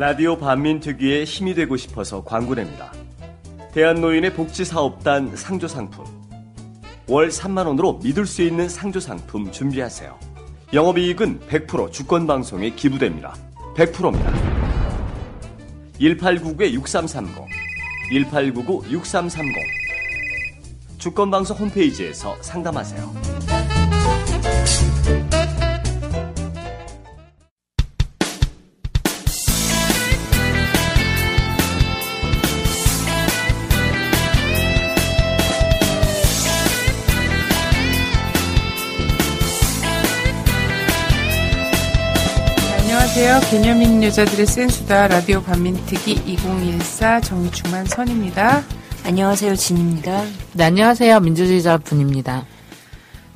라디오 반민특위의 힘이 되고 싶어서 광고냅니다. 대한노인의 복지사업단 상조 상품. 월 3만원으로 믿을 수 있는 상조 상품 준비하세요. 영업이익은 100% 주권방송에 기부됩니다. 100%입니다. 1899-6330 1899-6330 주권방송 홈페이지에서 상담하세요. 안녕하세요. 개념 있는 여자들의 센수다 라디오 반민특위 2014 정충만 선입니다. 안녕하세요. 진입니다. 네, 안녕하세요. 민주주의자 분입니다.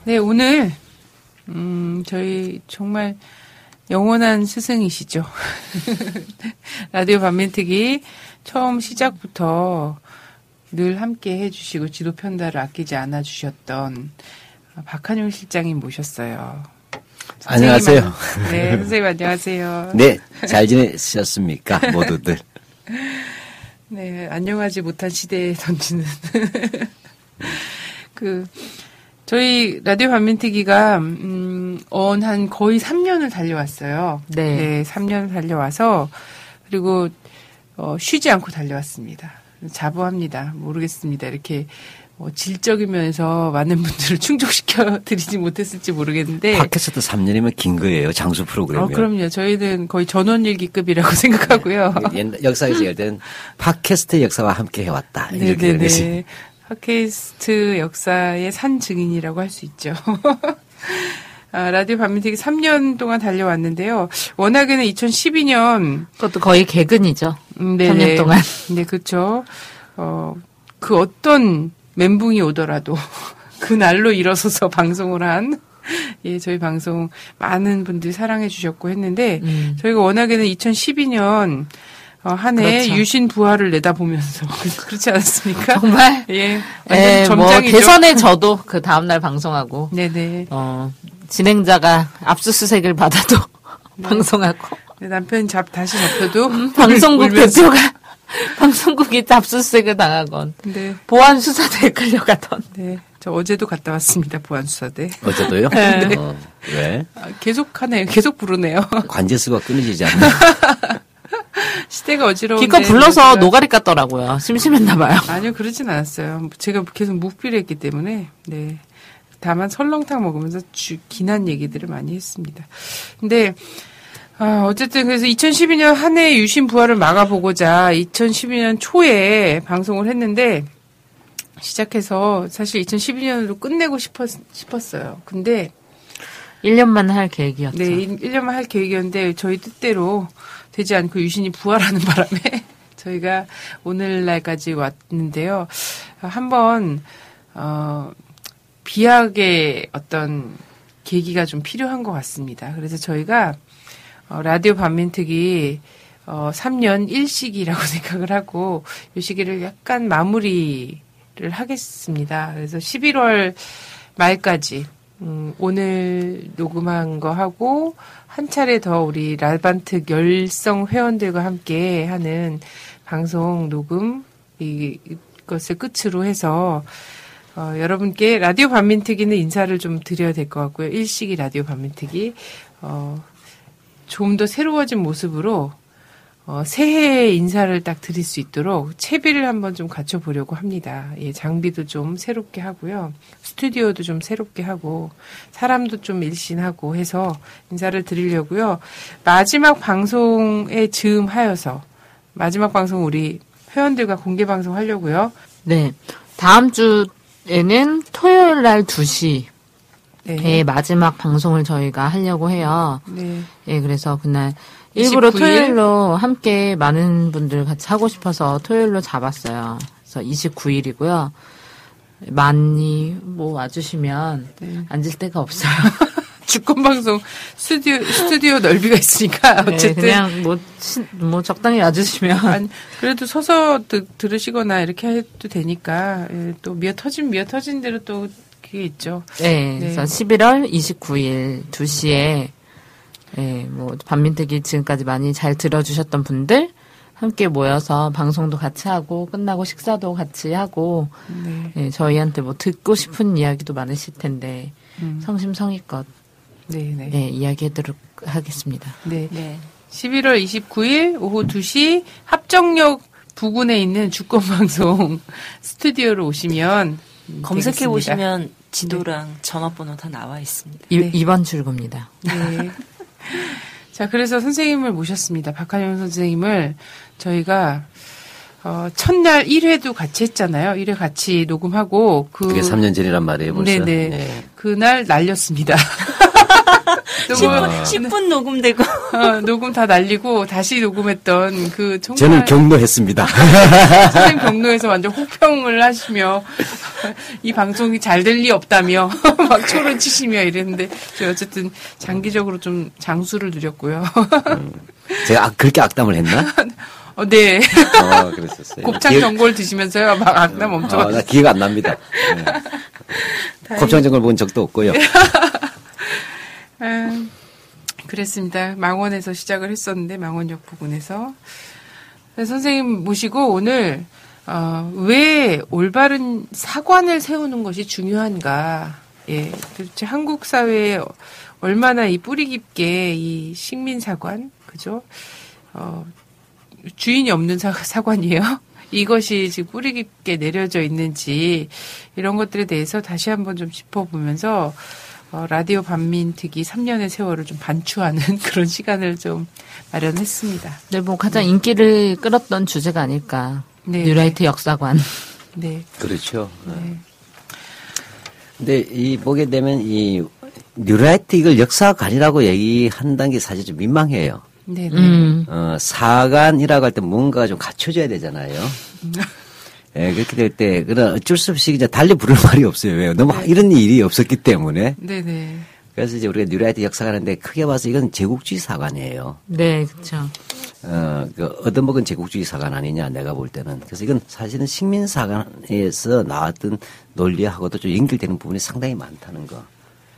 네, 오늘 음, 저희 정말 영원한 스승이시죠. 라디오 반민특위 처음 시작부터 늘 함께 해주시고 지도 편달을 아끼지 않아 주셨던 박한용 실장님 모셨어요. 안녕하세요. 네, 선생님 안녕하세요. 네, 잘 지내셨습니까, 모두들? 네, 안녕하지 못한 시대에 던지는. 그, 저희 라디오 반민특위가, 음, 언한 거의 3년을 달려왔어요. 네. 네, 3년을 달려와서, 그리고, 어, 쉬지 않고 달려왔습니다. 자부합니다. 모르겠습니다. 이렇게 뭐 질적인 면에서 많은 분들을 충족시켜 드리지 못했을지 모르겠는데. 팟캐스트 3년이면 긴 거예요. 장수 프로그램이. 어, 그럼요. 저희는 거의 전원일기급이라고 생각하고요. 옛날 역사에서 때는 팟캐스트 역사와 함께 해왔다. 이렇게 네네네. 되는 팟캐스트 역사의 산 증인이라고 할 수 있죠. 아, 라디오 반민특위 3년 동안 달려왔는데요. 워낙에는 2012년. 그것도 거의 개근이죠. 음, 3년 동안. 네, 그렇죠. 어, 그 어떤 멘붕이 오더라도 그 날로 일어서서 방송을 한 예, 저희 방송 많은 분들이 사랑해 주셨고 했는데 음. 저희가 워낙에는 2012년 어, 한해 그렇죠. 유신 부활을 내다보면서 그렇지 않았습니까? 정말. 예, 예, 뭐 점장이죠. 대선에 저도 그 다음 날 방송하고 네네. 어, 진행자가 압수수색을 받아도 방송하고 네, 남편이 잡 다시 잡혀도 음, 방송국. 대표가 방송국이 압수수색을 당하건 네, 보안 수사대에 끌려가던 네. 저 어제도 갔다 왔습니다 보안 수사대. 어제도요? 네. 어, 왜? 아, 계속 하네요. 계속 부르네요. 관제수가 끊어지지 않나? 시대가 어지러운데. 기껏 불러서 노가리 깠더라고요. 심심했나 봐요. 아니요, 그러진 않았어요. 제가 계속 묵비를 했기 때문에, 네. 다만 설렁탕 먹으면서 주, 기난 얘기들을 많이 했습니다. 근데, 아, 어쨌든 그래서 2012년 한해 유신 부활을 막아보고자 2012년 초에 방송을 했는데, 시작해서 사실 2012년으로 끝내고 싶었, 싶었어요. 근데, 1년만 할 계획이었죠. 네, 1년만 할 계획이었는데 저희 뜻대로 되지 않고 유신이 부활하는 바람에 저희가 오늘날까지 왔는데요. 한번 어 비약의 어떤 계기가 좀 필요한 것 같습니다. 그래서 저희가 어, 라디오 반민특위 어 3년 1시기라고 생각을 하고 이 시기를 약간 마무리를 하겠습니다. 그래서 11월 말까지 음, 오늘 녹음한 거 하고 한 차례 더 우리 라반특 열성 회원들과 함께 하는 방송 녹음 이- 이것을 끝으로 해서 어, 여러분께 라디오 반민특위는 인사를 좀 드려야 될 것 같고요. 일식이 라디오 반민특위 어, 좀 더 새로워진 모습으로 어, 새해 인사를 딱 드릴 수 있도록 채비를 한번 좀 갖춰보려고 합니다. 예, 장비도 좀 새롭게 하고요. 스튜디오도 좀 새롭게 하고, 사람도 좀 일신하고 해서 인사를 드리려고요. 마지막 방송에 즈음하여서, 마지막 방송 우리 회원들과 공개 방송 하려고요. 네. 다음 주에는 토요일 날 2시에 네. 마지막 방송을 저희가 하려고 해요. 네. 예, 그래서 그날 일부러 29일? 토요일로 함께 많은 분들 같이 하고 싶어서 토요일로 잡았어요. 그래서 29일이고요. 많이 뭐 와주시면 앉을 데가 없어요. 주권 방송 스튜디오 스튜디오 넓이가 있으니까 네, 어쨌든 그냥 뭐, 시- 뭐 적당히 와주시면 아니, 그래도 서서 드, 들으시거나 이렇게 해도 되니까 예, 또 미어 터진 미어 터진 대로 또 그게 있죠. 네, 그래서 11월 29일 2시에 예, 뭐 반민특위 지금까지 많이 잘 들어주셨던 분들 함께 모여서 방송도 같이 하고 끝나고 식사도 같이 하고 네. 예, 저희한테 뭐 듣고 싶은 이야기도 많으실 텐데 음. 성심성의껏 네, 네. 예, 이야기하도록 하겠습니다. 네. 네. 11월 29일 오후 2시 합정역 부근에 있는 주권 방송 스튜디오로 오시면 음, 검색해. 보시면 지도랑 전화번호 다 나와 있습니다. 이, 네. 이번 출구입니다. 네. 자, 그래서 선생님을 모셨습니다. 박한영 선생님을 저희가 어, 첫날 1회도 같이 했잖아요. 1회 같이 녹음하고 그 그게 3년 전이란 말이에요, 벌써. 네네. 네. 그날 날렸습니다. 녹음, 10분, 10분 녹음되고 어, 녹음 다 날리고 다시 녹음했던 그 정말 저는 경로했습니다. 선생님 경로에서 완전 혹평을 하시며 이 방송이 잘 될 리 없다며 막 초를 치시며 이랬는데 저희 어쨌든 장기적으로 좀 장수를 누렸고요. 제가 악- 그렇게 악담을 했나? 어, 네. 어, 그랬었어요. 곱창 기억- 전골 드시면서요 막 악담 엄청 어, 나 기회가 안 납니다. 네. 곱창 전골 본 적도 없고요. 아, 그랬습니다. 망원에서 시작을 했었는데 망원역 부근에서 네, 선생님 모시고 오늘 어, 왜 올바른 사관을 세우는 것이 중요한가? 예, 도대체 한국 사회에 얼마나 이 뿌리 깊게 이 식민 사관, 그죠? 어, 주인이 없는 사, 사관이에요. 이것이 지금 뿌리 깊게 내려져 있는지 이런 것들에 대해서 다시 한번 좀 짚어보면서 어, 라디오 반민특위 3년의 세월을 좀 반추하는 그런 시간을 좀 마련했습니다. 네, 뭐 가장 인기를 끌었던 주제가 아닐까. 네. 뉴라이트 역사관. 네. 그렇죠. 네. 근데 이 보게 되면 이 뉴라이트 이걸 역사관이라고 얘기한다는 게 사실 좀 민망해요. 네. 네. 음. 어, 사관이라고 할 때 뭔가가 좀 갖춰져야 되잖아요. 예, 그렇게 될 때, 그런 어쩔 수 없이 이제 달리 부를 말이 없어요. 왜요? 너무 이런 일이 없었기 때문에. 네. 네. 그래서 이제 우리가 뉴라이트 역사관인데 크게 봐서 이건 제국주의 사관이에요. 네, 그렇죠. 어, 그 얻어먹은 제국주의 사관 아니냐, 내가 볼 때는. 그래서 이건 사실은 식민 사관에서 나왔던 논리하고도 좀 연결되는 부분이 상당히 많다는 거.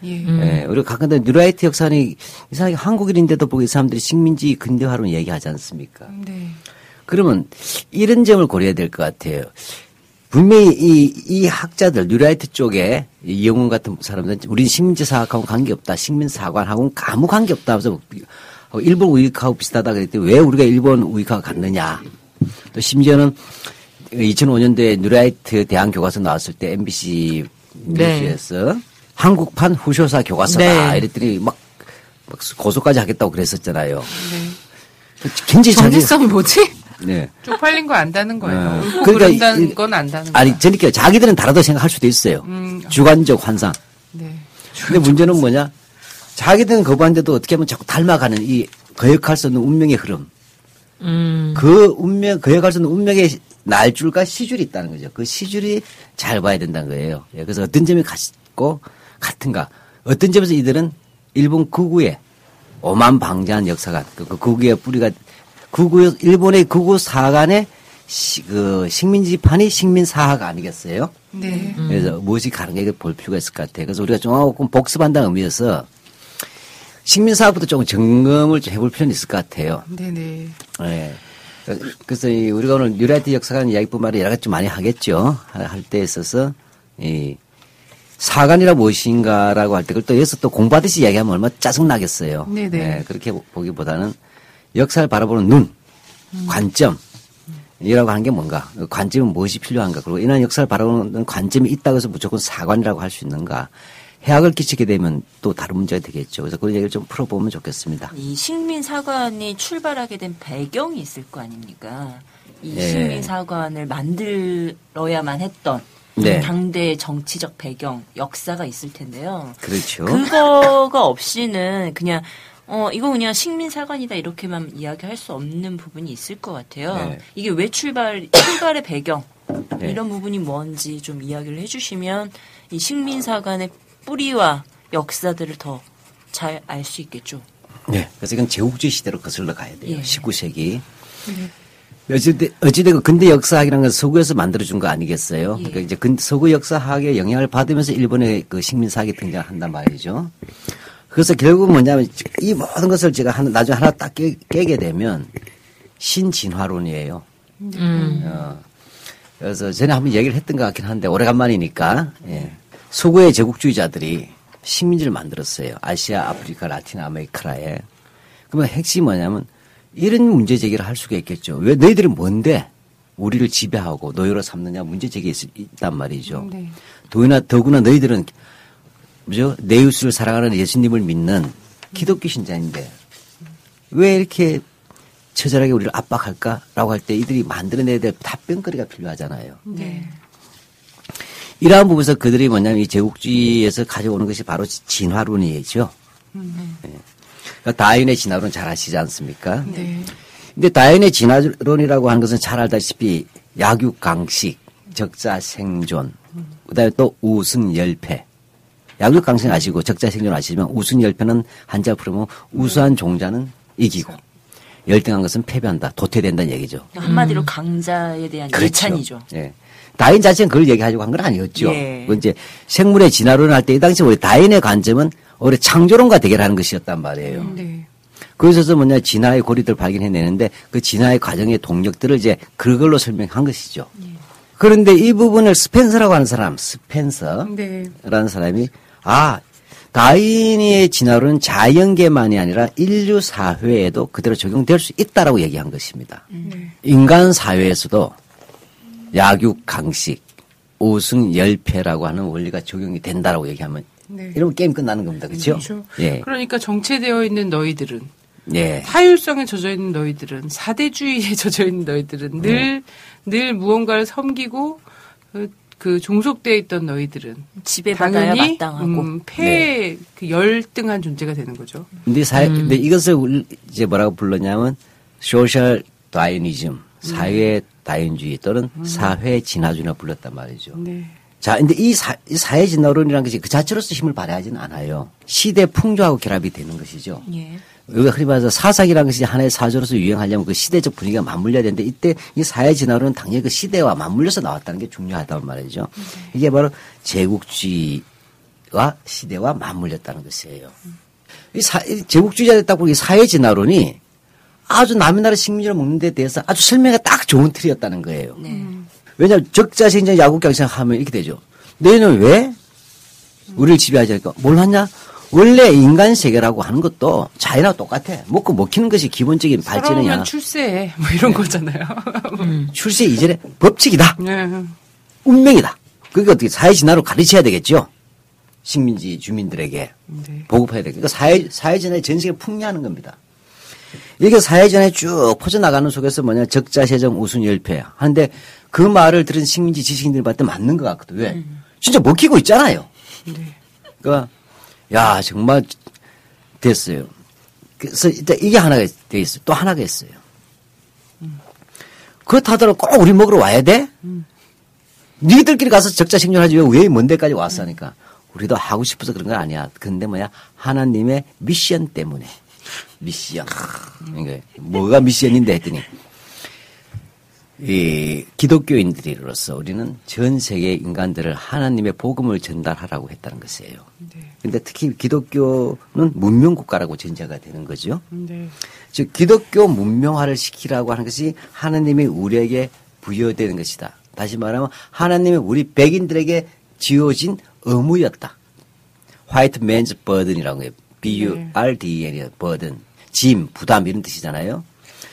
예. 예, 우리가 가끔도 뉴라이트 역사관이 이상하게 한국인인데도 보고 이 사람들이 식민지 근대화로 얘기하지 않습니까? 네. 그러면 이런 점을 고려해야 될 것 같아요. 분명히 이, 이 학자들, 뉴라이트 쪽에 이영훈 같은 사람들은 우리는 식민지 사학하고는 관계없다. 식민사관하고는 아무 관계없다. 하면서 일본 우익하고 비슷하다 그랬더니 왜 우리가 일본 우익하고 같느냐. 또 심지어는 2005년도에 뉴라이트 대한 교과서 나왔을 때 MBC 네. 뉴스에서 한국판 후쇼사 교과서다. 네. 이랬더니 막, 막 고소까지 하겠다고 그랬었잖아요. 네. 굉장히 정체성이 뭐지? 네. 쪽팔린 거 안다는 거예요. 네. 그러니까 그런다는 이- 건 안다는 거예요. 아니, 저니까 자기들은 다르다고 생각할 수도 있어요. 음. 주관적 환상. 네. 근데 문제는 뭐냐? 자기들은 거부하는데도 어떻게 보면 자꾸 닮아가는 이 거역할 수 없는 운명의 흐름. 음. 그 운명, 거역할 수 없는 운명의 날줄과 시줄이 있다는 거죠. 그 시줄이 잘 봐야 된다는 거예요. 예, 그래서 어떤 점이 같고 같은가. 어떤 점에서 이들은 일본 극우의 오만방자한 역사가 그, 그 극우의 뿌리가 극우 일본의 극우 사관의 시, 그 식민지판이 식민사학 아니겠어요? 네. 그래서 무엇이 가능하게 볼 필요가 있을 것 같아요. 그래서 우리가 조금 복습한다는 의미에서 식민사학부터 조금 점검을 좀 해볼 필요는 있을 것 같아요. 네. 네. 예. 그래서 이 우리가 오늘 뉴라이트 역사관 이야기뿐만 아니라 여러 가지 좀 많이 하겠죠. 할 때 있어서 이 사관이라 무엇인가라고 할 때 그걸 또 여기서 또 공부하듯이 이야기하면 얼마나 짜증나겠어요. 네네. 예, 그렇게 보기보다는 역사를 바라보는 눈, 관점, 이라고 하는 게 뭔가, 그 관점은 무엇이 필요한가, 그리고 이런 역사를 바라보는 관점이 있다고 해서 무조건 사관이라고 할 수 있는가, 해악을 끼치게 되면 또 다른 문제가 되겠죠. 그래서 그런 얘기를 좀 풀어보면 좋겠습니다. 이 식민 사관이 출발하게 된 배경이 있을 거 아닙니까? 이 예. 식민 사관을 만들어야만 했던 네. 당대의 정치적 배경, 역사가 있을 텐데요. 그렇죠. 그거가 없이는 그냥 어, 이거 그냥 식민사관이다 이렇게만 이야기할 수 없는 부분이 있을 것 같아요. 네. 이게 왜 출발, 출발의 배경, 네. 이런 부분이 뭔지 좀 이야기를 해주시면 이 식민사관의 뿌리와 역사들을 더 잘 알 수 있겠죠. 네. 그래서 이건 제국주의 시대로 거슬러 가야 돼요. 예. 19세기. 어찌되, 어찌되고 근대 역사학이라는 건 서구에서 만들어준 거 아니겠어요? 예. 그러니까 이제 근, 서구 역사학의 영향을 받으면서 일본의 그 식민사학이 등장한단 말이죠. 그래서 결국 뭐냐면 이 모든 것을 제가 하나, 나중에 하나 딱 깨, 깨게 되면 신진화론이에요. 어, 그래서 전에 한번 얘기를 했던 것 같긴 한데 오래간만이니까 예. 서구의 제국주의자들이 식민지를 만들었어요. 아시아, 아프리카, 라틴 아메리카에. 그러면 핵심이 뭐냐면 이런 문제 제기를 할 수가 있겠죠. 왜 너희들이 뭔데 우리를 지배하고 노예로 삼느냐 문제 제기 있, 있단 말이죠. 네. 더구나 더구나 너희들은 뭐죠? 네우스를 사랑하는 예수님을 믿는 기독교 신자인데 왜 이렇게 처절하게 우리를 압박할까라고 할 때 이들이 만들어내야 될 답변거리가 필요하잖아요. 네. 이러한 부분에서 그들이 뭐냐면 이 제국주의에서 가져오는 것이 바로 진화론이죠. 예. 그러니까 다윈의 진화론 잘 아시지 않습니까? 네. 근데 다윈의 진화론이라고 하는 것은 잘 알다시피 약육강식, 적자 생존, 그다음에 또 우승열패. 약육강식 아시고 적자 생존 아시지만 우승열패는 한자 풀으면 우수한 종자는 이기고 열등한 것은 패배한다, 도태된다는 얘기죠. 한마디로 강자에 대한 예찬이죠. 예. 다인 자체는 그걸 얘기하려고 한 건 아니었죠. 예. 그 이제 생물의 진화론을 할 때 이 당시 우리 다인의 관점은 우리 창조론과 대결하는 것이었단 말이에요. 네. 그래서 뭐냐 진화의 고리들을 발견해내는데 그 진화의 과정의 동력들을 이제 그걸로 설명한 것이죠. 그런데 이 부분을 스펜서라고 하는 사람, 스펜서라는 네. 사람이 아 다인의 진화론은 자연계만이 아니라 인류 사회에도 그대로 적용될 수 있다라고 얘기한 것입니다. 네. 인간 사회에서도 약육 강식, 우승 열패라고 하는 원리가 적용이 된다라고 얘기하면 네. 이러면 게임 끝나는 겁니다. 그렇죠? 그렇죠. 예. 그러니까 정체되어 있는 너희들은 예. 타율성에 젖어 있는 너희들은 사대주의에 젖어 있는 너희들은 늘늘 무언가를 섬기고 그, 그 종속되어 있던 너희들은 지배받아야 당연히 마땅하고. 음, 폐그 열등한 존재가 되는 거죠. 근데 사회, 근데 이것을 이제 뭐라고 불렀냐면 social Darwinism, 사회 다윈주의 또는 사회 진화주의라 불렀단 말이죠. 네. 자, 근데 이, 사, 이 사회 진화론이라는 것이 그 자체로서 힘을 발휘하지는 않아요. 시대 풍조하고 결합이 되는 것이죠. 예. 우리가 흔히 말해서 사상이라는 것이 하나의 사조로서 유행하려면 그 시대적 분위기가 맞물려야 되는데 이때 이 사회 진화론은 당연히 그 시대와 맞물려서 나왔다는 게 중요하단 말이죠. 이게 바로 제국주의와 시대와 맞물렸다는 것이에요. 이 사, 이 제국주의자 됐다 보니 이 사회 진화론이 아주 남의 나라 식민지를 먹는 데 대해서 아주 설명이 딱 좋은 틀이었다는 거예요. 네. 왜냐하면 적자생전 야구경생 하면 이렇게 되죠. 너희는 왜 우리를 지배하지 않을까? 뭘 하냐? 원래 인간 세계라고 하는 것도 자연하고 똑같아. 먹고 먹히는 것이 기본적인 발전이야. 출세해 뭐 이런 거잖아요. 출세 이전에 법칙이다. 네. 운명이다. 그게 어떻게 사회 진화로 가르쳐야 되겠죠. 식민지 주민들에게 네. 보급해야 되겠죠. 그러니까 사회, 사회 진화의 전sek을 풍미하는 겁니다. 이게 사회 진화에 쭉 퍼져나가는 속에서 뭐냐 적자 세정 우순 열패 하는데 그 말을 들은 식민지 지식인들 봤을 때 맞는 것 같거든. 왜? 진짜 먹히고 있잖아요. 네. 그러니까 야 정말 됐어요. 그래서 일단 이게 하나가 돼 있어요. 또 하나가 있어요. 그렇다더라도 꼭 우리 먹으러 와야 돼? 니들끼리 가서 적자 생존하지 왜, 왜 먼 데까지 왔어 하니까 우리도 하고 싶어서 그런 건 아니야. 근데 뭐야 하나님의 미션 때문에 미션. 그러니까 뭐가 미션인데 했더니 이 기독교인들로서 우리는 전 세계 인간들을 하나님의 복음을 전달하라고 했다는 것이에요. 네. 근데 특히 기독교는 문명 국가라고 전제가 되는 거죠. 네. 즉 기독교 문명화를 시키라고 하는 것이 하나님이 우리에게 부여되는 것이다. 다시 말하면 하나님이 우리 백인들에게 지어진 의무였다. 화이트 맨즈 버든이라고 해요. B-U-R-D-N이 버든. 짐, 부담 이런 뜻이잖아요.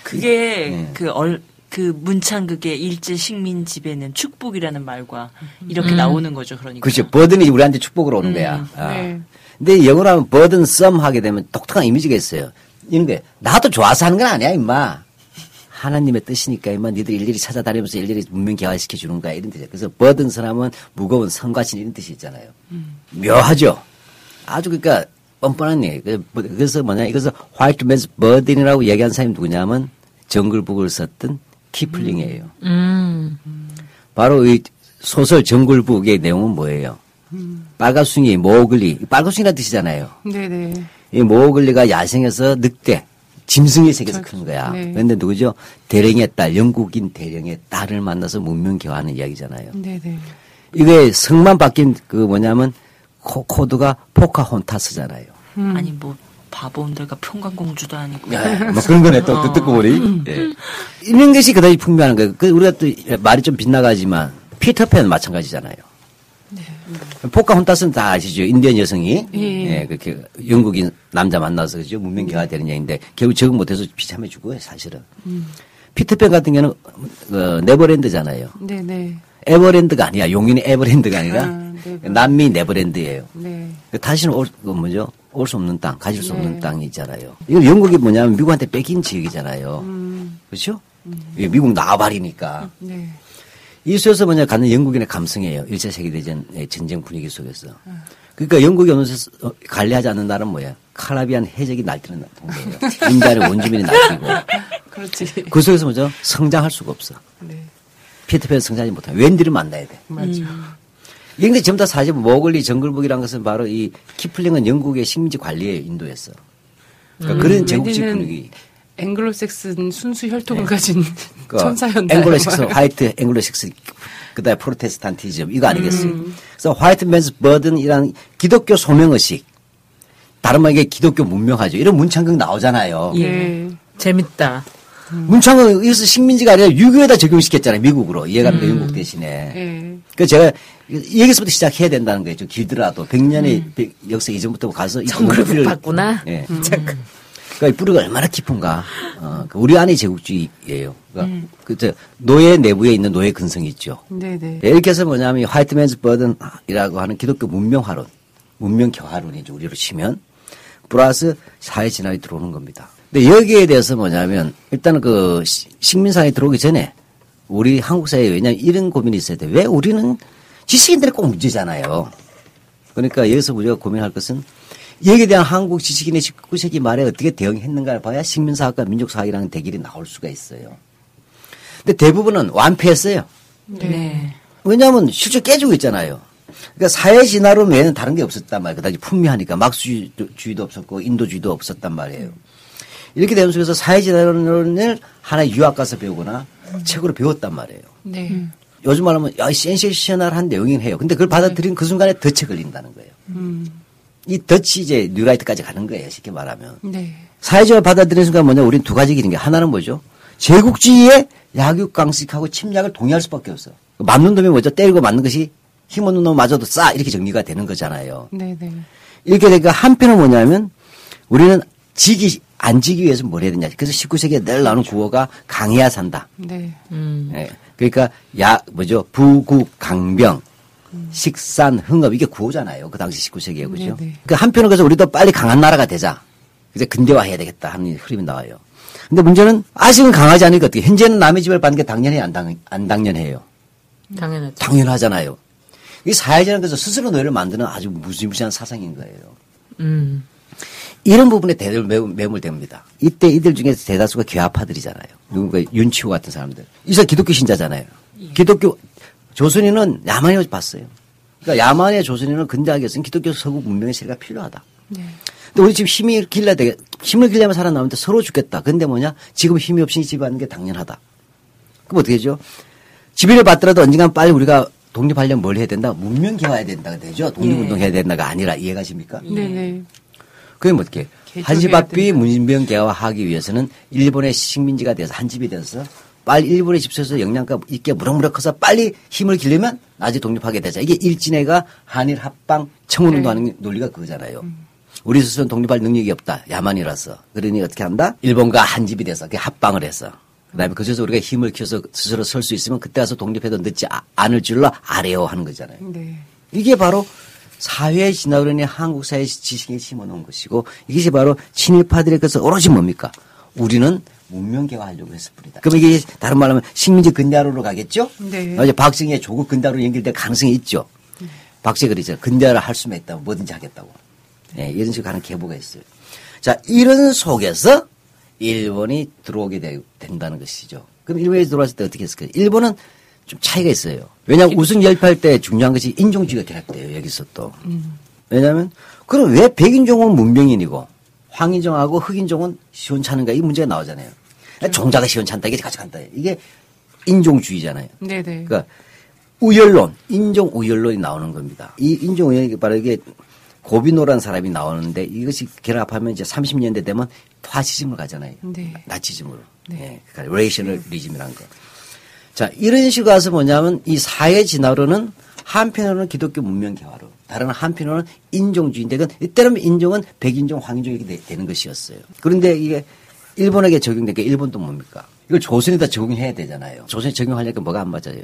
그게 네. 그 얼, 그 문창극의 일제 식민 지배는 축복이라는 말과 이렇게 나오는 거죠. 그러니까. 그렇죠. 버든이 우리한테 축복으로 오는 음, 거야. 아. 네. 근데 영어로 하면 버든 썸 하게 되면 독특한 이미지가 있어요. 이런 게 나도 좋아서 하는 건 아니야, 임마. 하나님의 뜻이니까 임마 니들 일일이 찾아다니면서 일일이 문명 개화시켜 주는 거야 이런 뜻이에요. 그래서 버든 선하면 무거운 성과신 이런 뜻이 있잖아요. 묘하죠. 아주 그러니까 뻔뻔한 얘기. 그- 그래서 뭐냐, 이것을 화이트 맨스 버든이라고 얘기한 사람이 누구냐면 정글북을 썼던 키플링이에요. 음. 바로 이 소설 정글북의 내용은 뭐예요? 빨가숭이, 모글리, 빨가숭이라는 뜻이잖아요. 네네. 이 모글리가 야생에서 늑대, 짐승의 세계에서 크는 거야. 네. 그런데 누구죠? 대령의 딸, 영국인 대령의 딸을 만나서 문명교화하는 이야기잖아요. 네네. 이게 성만 바뀐 그 뭐냐면 코, 코드가 포카혼타스잖아요. 아니 뭐 바보 온달과 평강공주도 아니고 뭐 그런 거네 또, 또 듣고 보니. 예. 이런 것이 그다지 풍부한 거예요. 그 우리가 또 말이 좀 빗나가지만 피터팬은 마찬가지잖아요. 포카 혼타스는 다 아시죠? 인디언 여성이 예. 예, 그렇게 영국인 남자 만나서 그죠 문명 개화되는 얘기인데 결국 적응 못해서 비참해 죽어요 사실은. 피터팬 같은 경우는 어, 네버랜드잖아요. 네네. 에버랜드가 아니야. 용인의 에버랜드가 아니라 아, never. 남미 네버랜드예요. 네. 그 다시는 올, 그 뭐죠? 올 수 없는 땅, 가질 수 네. 없는 땅이 있잖아요. 이거 영국이 뭐냐면 미국한테 뺏긴 지역이잖아요. 음. 그렇죠? 이게 미국 나발이니까. 네. 이 속에서 뭐냐 갖는 영국인의 감성이에요. 1차 세계대전의 전쟁 분위기 속에서. 그러니까 영국이 어느 새 어, 관리하지 않는 나라는 뭐야? 카라비안 해적이 날뛰는 동네예요. 인디안의 원주민이 날뛰고. 그렇지. 그 속에서 뭐죠? 성장할 수가 없어. 네. 피터팬 성장하지 못해. 웬디를 만나야 돼. 맞아. 이게 근데 전부 다 사실 모글리 정글북이라는 것은 바로 이 키플링은 영국의 식민지 관리의 인도였어. 그러니까 그런 제국주의 웬디는 분위기. 앵글로색슨 순수 혈통을 가진 그 천사였나. 앵글로색슨, white 앵글로색슨, 그다음에 프로테스탄티즘 이거 아니겠어요. 음. 그래서 White Man's Burden이라는 기독교 소명의식. 다른 말에 기독교 문명하죠. 이런 문창극 나오잖아요. 예. 재밌다. 문창극 여기서 식민지가 아니라 유교에다 적용시켰잖아요. 미국으로 이해갑니까 영국 대신에. 예. 그 제가 여기서부터 시작해야 된다는 거예요. 좀 길더라도 100년의 역사 이전부터 가서 이 뿌리를- 봤구나. 예. 잠깐. 그러니까 이 뿌리가 얼마나 깊은가. 어, 그 우리 안에 제국주의예요. 그러니까 그저 노예 내부에 있는 노예 근성이 있죠. 네네. 예, 이렇게 해서 뭐냐면 화이트맨즈 버든이라고 하는 기독교 문명화론, 문명 교화론이죠. 우리로 치면 플러스 사회 진화에 들어오는 겁니다. 근데 여기에 대해서 뭐냐면 일단은 그 시- 식민사회에 들어오기 전에 우리 한국 사회에 왜냐면 이런 고민이 있어야 돼. 왜 우리는 지식인들이 꼭 문제잖아요. 그러니까 여기서 우리가 고민할 것은 여기에 대한 한국 지식인의 19세기 말에 어떻게 대응했는가를 봐야 식민사학과 민족사학이라는 대결이 나올 수가 있어요. 근데 대부분은 완패했어요. 네. 왜냐하면 실제 깨지고 있잖아요. 그러니까 사회 진화론 외에는 다른 게 없었단 말이에요. 그다지 풍미하니까 막수주의도 없었고 인도주의도 없었단 말이에요. 이렇게 속에서 사회 진화론을 하나의 유학 가서 배우거나 책으로 배웠단 말이에요. 네. 요즘 말하면 야, 센세이셔널한 내용이긴 해요. 근데 그걸 받아들인 그 순간에 덫에 걸린다는 거예요. 음. 이 덫이 이제 뉴라이트까지 가는 거예요. 쉽게 말하면. 네. 사회적으로 받아들이는 순간 뭐냐, 우리는 두 가지 길인 게 하나는 뭐죠? 제국주의의 약육강식하고 침략을 동의할 수밖에 없어. 맞는 놈이 뭐죠? 때리고 맞는 것이 힘없는 놈 맞아도 싸 이렇게 정리가 되는 거잖아요. 네네. 이렇게 되니까 한편은 뭐냐면 우리는 지기 안 지기 위해서 뭘 해야 되냐. 그래서 19세기에 늘 나오는 구호가 강해야 산다. 네. 음. 예. 그러니까 야 뭐죠? 부국 강병 식산 흥업 이게 구호잖아요. 그 당시 19세기에 그죠? 네네. 그 한편은 그래서 우리도 빨리 강한 나라가 되자. 이제 근대화해야 되겠다 하는 흐름이 나와요. 근데 문제는 아직은 강하지 않으니까 어떻게 현재는 남의 집을 받는 게 당연히 안, 당, 안 당연해요. 당연하죠. 당연하잖아요. 이 사회자는 그래서 스스로 노예를 만드는 아주 무시무시한 사상인 거예요. 음. 이런 부분에 대들 매우 매몰됩니다. 이때 이들 중에서 대다수가 괴화파들이잖아요. 누군가 윤치호 같은 사람들. 이사 기독교 신자잖아요. 기독교 조선인은 야만이 봤어요. 그러니까 야만의 조선인은 근대하겠으면 기독교 서구 문명의 세계가 필요하다. 네. 근데 우리 지금 힘이 길러야 되겠, 힘을 길려면 살아남는데 서로 죽겠다. 근데 뭐냐? 지금 힘이 없이 집하는 게 당연하다. 그럼 어떻게 하죠? 지배를 받더라도 언젠간 빨리 우리가 독립하려면 뭘 해야 된다? 문명 개화해야 된다가 되죠. 독립운동 해야 된다가 아니라 이해가십니까? 네네. 그게 뭐 어떻게? 된다. 문명 개화하기 위해서는 일본의 식민지가 돼서 한 집이 돼서 빨리 일본의 집에서 영양가 있게 무럭무럭 커서 빨리 힘을 기르면 나중에 독립하게 되자. 이게 일진회가 한일 합방 청원운동하는 네. 논리가 그거잖아요. 우리 스스로는 독립할 능력이 없다. 야만이라서. 그러니 어떻게 한다? 일본과 한 집이 돼서 그 합방을 해서. 그다음에 그래서 우리가 힘을 키워서 스스로 설 수 있으면 그때 와서 독립해도 늦지 아- 않을 줄로 아래요 하는 거잖아요. 네. 이게 바로 사회 진화론이 한국 사회 지식에 심어놓은 것이고 이것이 바로 친일파들의 것은 오로지 뭡니까? 우리는 문명개화하려고 했을 뿐이다. 그럼 이게 다른 말로 하면 식민지 근대화로 가겠죠? 네. 이제 박정희의 조국 근대화로 연결될 가능성이 있죠. 박정희 그러죠. 근대화를 할 수만 있다면 뭐든지 하겠다고. 예, 이런 식으로 가는 계보가 있어요. 자, 이런 속에서 일본이 들어오게 되, 된다는 것이죠. 그럼 일본이 들어왔을 때 어떻게 했을까요? 일본은 좀 차이가 있어요. 왜냐하면 우승 열패할 때 중요한 것이 인종주의가 결합돼요. 여기서 또. 왜냐하면 그럼 왜 백인종은 문명인이고 황인종하고 흑인종은 시원찮은가 이 문제가 나오잖아요. 종자가 시원찮다 이게 가져간다. 이게 인종주의잖아요. 네네. 그러니까 우열론, 인종 우열론이 나오는 겁니다. 이 인종 우열이 바로 이게 고비노란 사람이 나오는데 이것이 결합하면 이제 30년대 되면 파시즘을 가잖아요. 네. 나치즘으로. 네. 예. 그러니까 racialism이라는 거. 자, 이런 식으로 가서 뭐냐면 이 사회 진화론은 한편으로는 기독교 문명 개화로 다른 한편으로는 인종주의인데 이때는 인종은 백인종, 황인종 이렇게 되- 되는 것이었어요. 그런데 이게 일본에게 적용되니까 일본도 뭡니까? 이걸 조선에다 적용해야 되잖아요. 조선에 적용하려니까 뭐가 안 맞아요.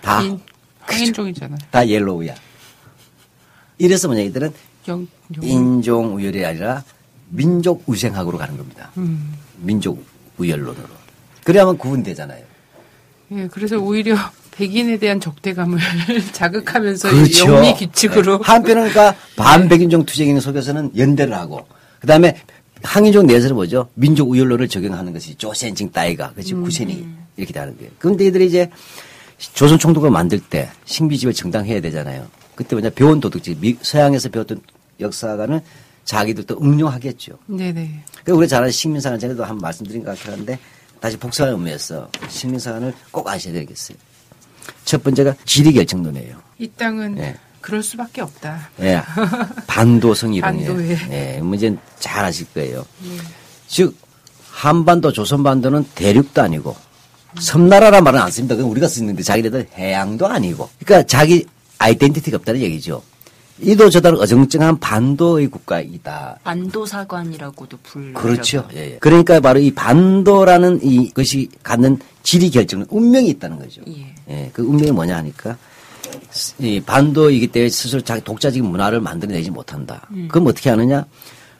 다, 인, 황인종이잖아요. 다 yellow야. 이래서 뭐냐, 이들은 영, 영. 인종 우열이 아니라 민족 우생학으로 가는 겁니다. 음. 민족 우열론으로. 그래야만 구분되잖아요. 예, 그래서 오히려 백인에 대한 적대감을 자극하면서 그렇죠. 영미 귀축으로 네. 한편은 그러니까 반백인종 투쟁인 속에서는 연대를 하고 그다음에 황인종 내에서는 뭐죠? 민족 우열론을 적용하는 것이 조센징 따이가 그렇지 구센이 이렇게 되는 거예요. 그런데 이들이 이제 조선 총독을 만들 때 식미집을 정당해야 되잖아요. 그때 뭐냐 배운 도덕지 미- 서양에서 배웠던 역사관을 자기들도 응용하겠죠. 네네. 그 우리 잘 아는 식민사관 전에도 한번 말씀드린 것 같긴 한데 다시 복사하는 의미에서 식민사관을 꼭 아셔야 되겠어요. 첫 번째가 지리 결정론이에요. 이 땅은 예. 그럴 수밖에 없다. 예. 반도성 이론이에요. 예. 문제는 잘 아실 거예요. 즉 한반도 조선반도는 대륙도 아니고 섬나라란 말은 안 씁니다. 그건 우리가 쓰는데 자기네들 해양도 아니고. 그러니까 자기 아이덴티티가 없다는 얘기죠. 이도 저다른 어정쩡한 반도의 국가이다. 안도사관이라고도 불. 그렇죠. 예, 예. 그러니까 바로 이 반도라는 이 것이 갖는 지리 결정은 운명이 있다는 거죠. 예. 예, 그 운명이 뭐냐 하니까 이 반도이기 때문에 스스로 자기 독자적인 문화를 만들어내지 못한다. 그럼 어떻게 하느냐?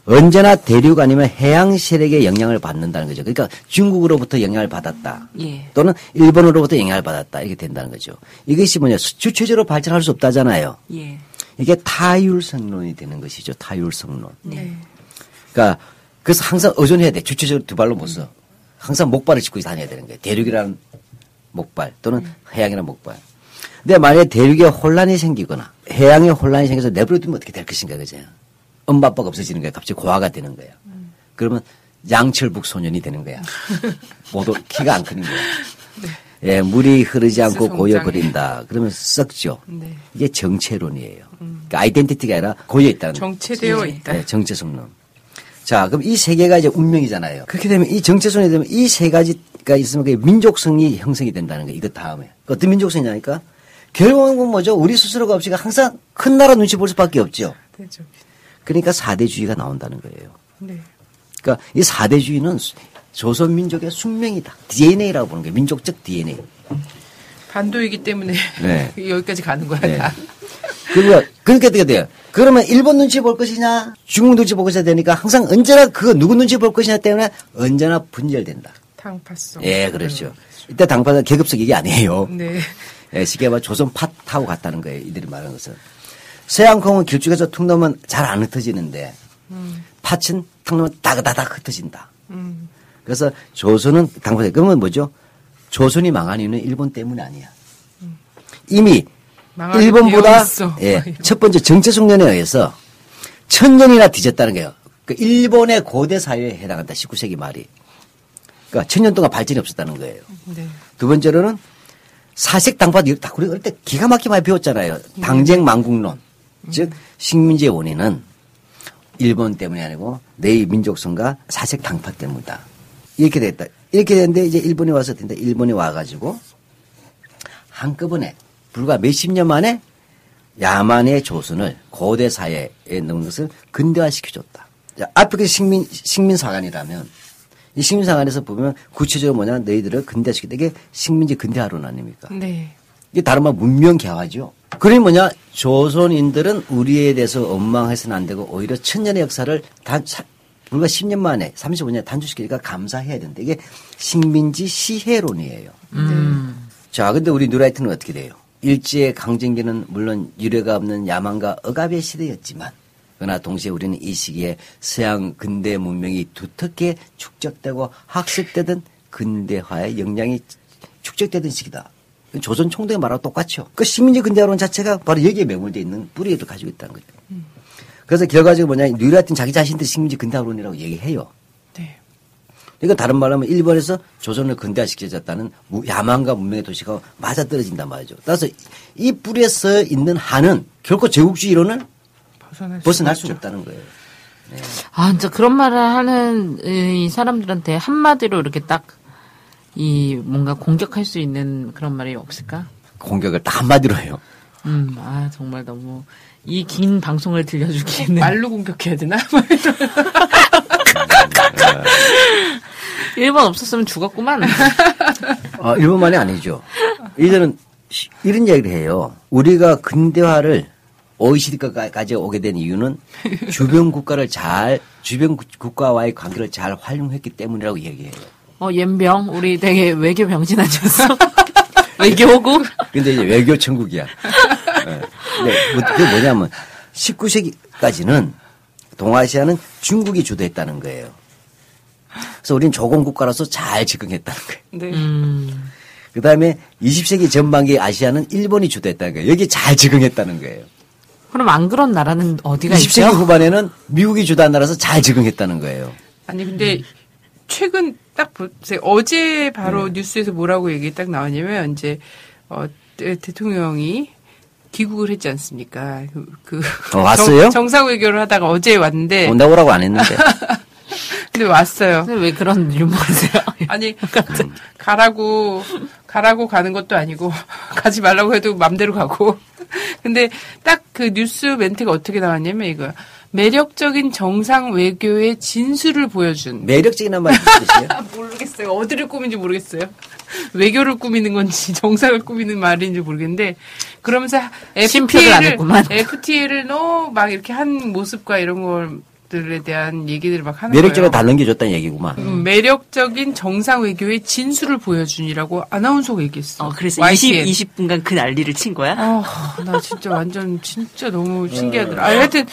언제나 대륙 아니면 해양 세력의 영향을 받는다는 거죠. 그러니까 중국으로부터 영향을 받았다. 예. 또는 일본으로부터 영향을 받았다. 이렇게 된다는 거죠. 이것이 뭐냐? 주체적으로 발전할 수 없다잖아요. 예. 이게 타율성론이 되는 것이죠. 타율성론. 네. 그러니까 그래서 항상 의존해야 돼. 주체적으로 두 발로 못 서. 항상 목발을 짚고 다녀야 되는 거예요. 대륙이라는 목발 또는 해양이라는 목발. 근데 만약에 대륙에 혼란이 생기거나 해양에 혼란이 생겨서 내버려두면 어떻게 될 것인가 그죠? 엄마 아빠가 없어지는 거야. 갑자기 고아가 되는 거야. 그러면 양철북 소년이 되는 거야. 모두 키가 안 크는 거야. 예, 물이 흐르지 않고 고여버린다. 그러면 썩죠. 네. 이게 정체론이에요. 그러니까 아이덴티티가 아니라 고여 있다는 정체되어 예. 있다. 네, 정체성론. 자, 그럼 이 세 개가 이제 운명이잖아요. 그렇게 되면 이 정체성이 되면 이 세 가지가 있으면 그게 민족성이 형성이 된다는 거예요. 이것 다음에. 어떤 민족성이냐니까? 결국은 뭐죠? 우리 스스로가 없이 항상 큰 나라 눈치 볼 수밖에 없죠. 되죠. 그러니까 사대주의가 나온다는 거예요. 네. 그러니까 이 사대주의는 수- 조선 민족의 숙명이다. DNA라고 보는 거예요. 민족적 DNA. 반도이기 때문에 네. 여기까지 가는 거야. 네. 다. 그러니까, 그러니까 어떻게 돼요? 그러면 일본 눈치 볼 것이냐, 중국 눈치 볼 것이냐 되니까 항상 언제나 그 누구 눈치 볼 것이냐 때문에 언제나 분열된다. 당파성. 예, 그렇죠. 이때 당파는 계급적 얘기 아니에요. 네. 예, 쉽게 말해 조선 팥 타고 갔다는 거예요. 이들이 말하는 것은. 서양콩은 길쭉해서 툭 넣으면 잘 안 흩어지는데 팥은 탁 넣으면 다그다닥 흩어진다. 음. 그래서 조선은 당파 그러면 뭐죠? 조선이 망한 이유는 일본 때문이 아니야. 이미 일본보다. 예, 첫 번째 정체성년에 의해서 천 년이나 뒤졌다는 거예요. 그 일본의 고대 사회에 해당한다. 19세기 말이. 그러니까 천 년 동안 발전이 없었다는 거예요. 네. 두 번째로는 사색 당파 다 우리 어릴 때 기가 막히게 많이 배웠잖아요. 당쟁 망국론. 즉 식민지의 원인은 일본 때문이 아니고 내 민족성과 사색 당파 때문이다. 이렇게 됐다. 이렇게 됐는데 이제 일본이 와서 된다. 일본이 와가지고 한꺼번에 불과 몇십 년 만에 야만의 조선을 고대 사회에 넣은 것을 근대화시켜줬다. 그 식민, 식민사관이라면 이 식민사관에서 보면 구체적으로 뭐냐 너희들을 근대화시켰다. 이게 식민지 근대화론 아닙니까? 네. 이게 다른 말 문명 개화죠. 그러니 뭐냐 조선인들은 우리에 대해서 원망해서는 안 되고 오히려 천년의 역사를 단 사- 불과 10년 만에 35년 단축시키니까 감사해야 된다. 이게 식민지 시해론이에요. 자, 근데 우리 누라이트는 어떻게 돼요? 일제의 강점기는 물론 유례가 없는 야만과 억압의 시대였지만 그러나 동시에 우리는 이 시기에 서양 근대 문명이 두텁게 축적되고 학습되던 근대화의 영향이 축적되던 시기다. 조선 총독의 말하고 똑같죠. 그 시민주의 근대화론 자체가 바로 여기에 매몰되어 있는 뿌리를 가지고 있다는 거죠. 그래서 결과적으로 뭐냐, 뉴라이트는 자기 자신도 식민지 근대화론이라고 얘기해요. 네. 그러니까 다른 말로 하면 일본에서 조선을 근대화시켜졌다는 무- 야만과 문명의 도시가 맞아떨어진단 말이죠. 따라서 이 뿌리에 서 있는 한은 결코 제국주의로는 벗어날, 벗어날 수가 수. 없다는 거예요. 아, 진짜 그런 말을 하는 이 사람들한테 한마디로 이렇게 딱 이 뭔가 공격할 수 있는 그런 말이 없을까? 공격을 딱 한마디로 해요. 음, 아, 정말 너무 이 긴 방송을 들려주기에는 말로 공격해야 되나? 일본 없었으면 죽었구만. 아, 일본만이 아니죠. 이들은 시- 이런 이야기를 해요. 우리가 근대화를 OECD까지 오게 된 이유는 주변 국가를 잘, 주변 국- 국가와의 관계를 잘 활용했기 때문이라고 얘기해요. 어, 옌병, 우리 되게 외교 병신 아니었어? 외교고? 근데 이제 외교 천국이야. 네. 근데 뭐- 그게 뭐냐면 19세기까지는 동아시아는 중국이 주도했다는 거예요. 그래서 우리는 조공 국가로서 잘 적응했다는 거예요. 네. 음, 그 다음에 20세기 전반기 아시아는 일본이 주도했다는 거예요. 여기 잘 적응했다는 거예요. 그럼 안 그런 나라는 어디가 20세기 있죠? 후반에는 미국이 주도한 나라서 잘 적응했다는 거예요. 아니 근데 최근 딱 보세요. 어제 바로 네. 뉴스에서 뭐라고 얘기 딱 나왔냐면 이제 어 대- 대통령이 귀국을 했지 않습니까? 그, 그 어, 왔어요? 정, 상외교를 하다가 어제 왔는데 온다고 라고 안 했는데. 근데 왔어요. 근데 왜 그런 유머세요? 아니 가라고 가라고 가는 것도 아니고 가지 말라고 해도 맘대로 가고 근데 딱 그 뉴스 멘트가 어떻게 나왔냐면 이거 매력적인 정상 외교의 진수를 보여준 매력적인 말이 무슨 뜻이에요? 아, 모르겠어요 어디를 꾸민지 모르겠어요 외교를 꾸미는 건지 정상을 꾸미는 말인지 모르겠는데 그러면서 FTA를. FTA를 너무 막 이렇게 한 모습과 이런 것들에 대한 얘기들을 막 하는 매력적으로 넘겨줬다는 얘기구만. 음, 매력적인 정상 외교의 진수를 보여준이라고 아나운서가 얘기했어. 어, 그래서 YTN. 20, 20분간 그 난리를 친 거야? 아, 나 진짜 완전 진짜 너무 신기하더라. 아, 하여튼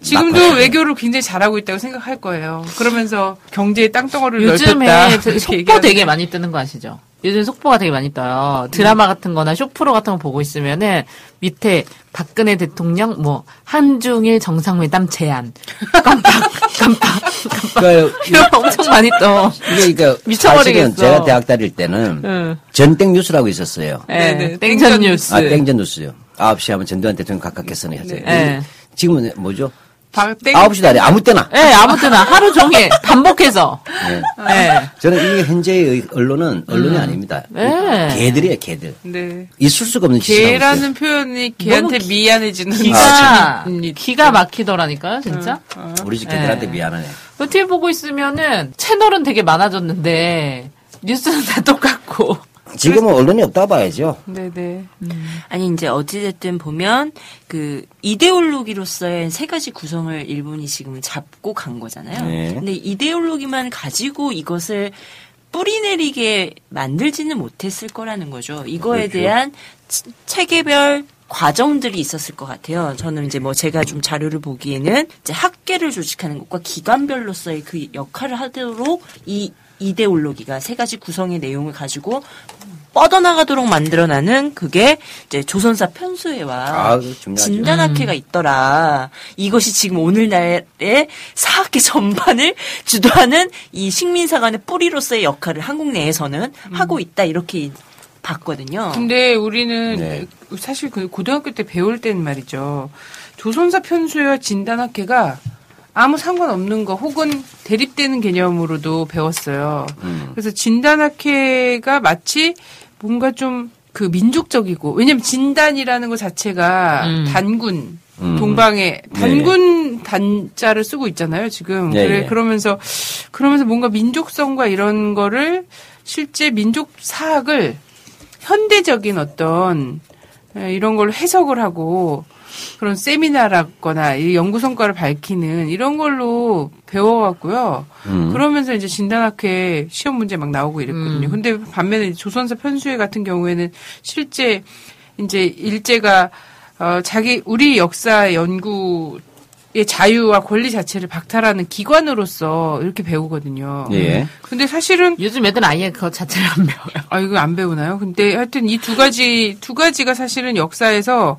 지금도 외교를 굉장히 잘하고 있다고 생각할 거예요. 그러면서 경제의 땅덩어리를 넓혔다. 요즘에 속보. 되게 많이 뜨는 거 아시죠? 요즘 속보가 되게 많이 떠요. 드라마 같은 거나 쇼프로 같은 거 보고 있으면은 밑에 박근혜 대통령 뭐 한중일 정상회담 제안. 깜빡, 깜빡. 그러니까 이런 거 엄청 많이 떠. 이게 그러니까 미쳐버리겠어. 사실은 제가 대학 다닐 때는 응. 전땡 뉴스라고 있었어요. 예, 네네. 땡전 땡전 뉴스. 아, 땡전 뉴스요. 9시 하면 전두환 대통령 각각했으니 하세요. 네. 지금은 뭐죠? 박- 땡- 9시도 아니 아무 때나. 예, 아무 때나 하루 종일 반복해서. 네. 예. 저는 이 현재의 언론은 언론이 아닙니다. 네. 개들이에요, 개들. 네. 있을 수가 없는 있어요. 개라는 표현이 개한테 너무 미안해지는 기가, 음, 기가 막히더라니까요, 진짜. 우리 집 개들한테 네. 미안하네. 어떻게 보고 있으면은 채널은 되게 많아졌는데 뉴스는 다 똑같고. 지금은 언론이 없다 봐야죠. 네네. 아니 이제 어찌됐든 보면 그 이데올로기로서의 세 가지 구성을 일본이 지금 잡고 간 거잖아요. 네. 근데 이데올로기만 가지고 이것을 뿌리내리게 만들지는 못했을 거라는 거죠. 이거에 그렇죠. 대한 치- 체계별 과정들이 있었을 것 같아요. 저는 이제 뭐 제가 좀 자료를 보기에는 이제 학계를 조직하는 것과 기관별로서의 그 역할을 하도록 이 이데올로기가 세 가지 구성의 내용을 가지고 뻗어나가도록 만들어나는 그게 이제 조선사 편수회와 아. 진단학회가 있더라. 이것이 지금 오늘날의 사학계 전반을 주도하는 이 식민사관의 뿌리로서의 역할을 한국 내에서는 하고 있다 이렇게 봤거든요. 근데 우리는 네. 사실 그 고등학교 때 배울 때는 말이죠. 조선사 편수회와 진단학회가 아무 상관없는 거 혹은 대립되는 개념으로도 배웠어요. 음. 그래서 진단학회가 마치 뭔가 좀 그 민족적이고 왜냐면 진단이라는 것 자체가 음. 단군 음. 동방에 단군 단자를 쓰고 있잖아요 지금 네, 그래 네. 그러면서 그러면서 뭔가 민족성과 이런 거를 실제 민족 사학을 현대적인 어떤 에, 이런 걸로 해석을 하고 그런 세미나라거나 이 연구 성과를 밝히는 이런 걸로 배워왔고요. 음. 그러면서 이제 진단학회 시험 문제 막 나오고 이랬거든요. 음. 근데 반면에 조선사 편수회 같은 경우에는 실제 이제 일제가 어 자기 우리 역사 연구 자유와 권리 자체를 박탈하는 기관으로서 이렇게 배우거든요. 예. 근데 사실은 요즘 애들 아예 그거 자체를 안 배워요. 아 이거 안 배우나요? 근데 하여튼 이 두 가지 두 가지가 사실은 역사에서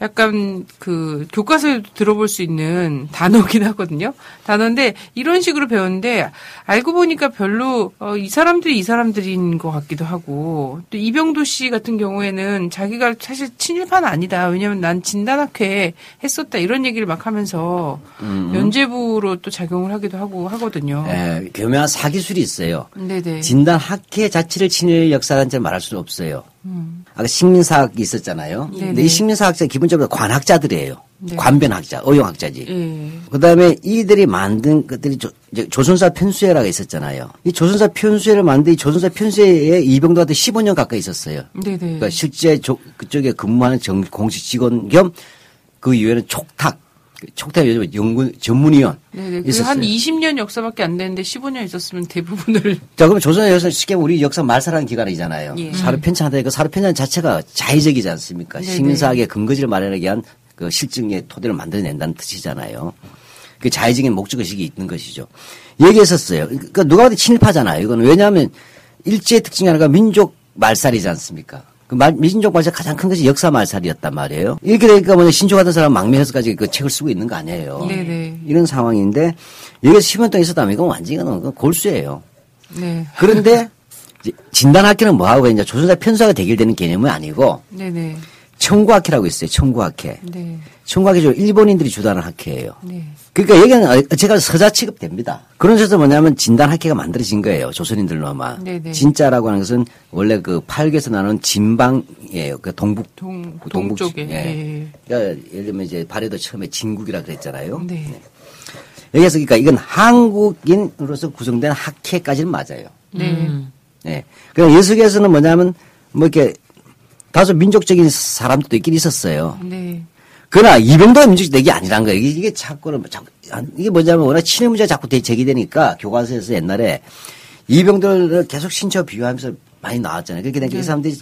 약간 그 교과서에 들어볼 수 있는 단어긴 하거든요. 단어인데 이런 식으로 배웠는데 알고 보니까 별로 어, 이 사람들이 이 사람들인 것 같기도 하고 또 이병도 씨 같은 경우에는 자기가 사실 친일파는 아니다. 왜냐면 난 진단학회 했었다 이런 얘기를 막 하면서 면죄부로 또 작용을 하기도 하고 하거든요. 예, 교묘한 사기술이 있어요. 네네. 진단 학회 자체를 친일 역사단체로 말할 수는 없어요. 아까 식민사학이 있었잖아요. 네네. 근데 이 식민사학자 기본적으로 관학자들이에요. 네. 관변학자, 어용학자지. 예. 그다음에 이들이 만든 것들이 조, 조선사 편수회라가 있었잖아요. 이 조선사 편수회를 만든 이 조선사 편수회에 이병도한테 15년 가까이 있었어요. 네네. 그러니까 실제 조- 그쪽에 근무하는 정, 공식 직원 겸 그 이후에는 촉탁, 촉탁 요즘 연구 전문위원 네네. 있었어요. 그한 20년 역사밖에 안 되는데 15년 있었으면 대부분을 자, 그럼 조선의 역사 쉽게 우리 역사 말살하는 기관이잖아요. 예. 사료 편찬한다. 그 사료 편찬 자체가 자의적이지 않습니까? 네네. 식민사학의 근거지를 마련하기 위한 그 실증의 토대를 만들어낸다는 뜻이잖아요. 그 자의적인 목적 의식이 있는 것이죠. 얘기했었어요. 그러니까 누가 봐도 친일파잖아요. 이거는 왜냐하면 일제의 특징이 하나가 민족 말살이지 않습니까? 그 말, 민족 말살 가장 큰 것이 역사 말살이었단 말이에요. 이렇게 되니까 뭐냐, 신조하던 사람 망명해서까지 그 책을 쓰고 있는 거 아니에요. 네네. 이런 상황인데 여기서 10년 동안 있었다면 이건 완전히 그건 골수예요. 네. 그런데 이제 진단학회는 뭐하고 이제 조선사 편수하가 대결되는 개념은 아니고 네네. 청구학회라고 있어요. 청구학회. 네. 청구학회 중 일본인들이 주도하는 학회예요. 네. 그러니까 여기는 어, 제가 서자 취급됩니다. 그런 데서 뭐냐면 진단학회가 만들어진 거예요. 조선인들로만. 네네. 진짜라고 하는 것은 원래 그 팔교에서 나는 진방이에요. 그 동북. 동, 동북 동쪽에. 예. 예. 그러니까 예를 들면 이제 발해도 처음에 진국이라 그랬잖아요. 네. 여기서 그러니까 이건 한국인으로서 구성된 학회까지는 맞아요. 네. 예. 그럼 예수계에서는 뭐냐면 뭐 이렇게 다소 민족적인 사람들도 있긴 있었어요. 네. 그러나 이병도가 민족적 이 아니란 거예요. 이게, 이게 자꾸는 자꾸 이게 뭐냐면 워낙 친일 문제가 자꾸 대- 제기되니까 교과서에서 옛날에 이병도를 계속 신처 비유하면서 많이 나왔잖아요. 그렇게 되니까 이 사람들이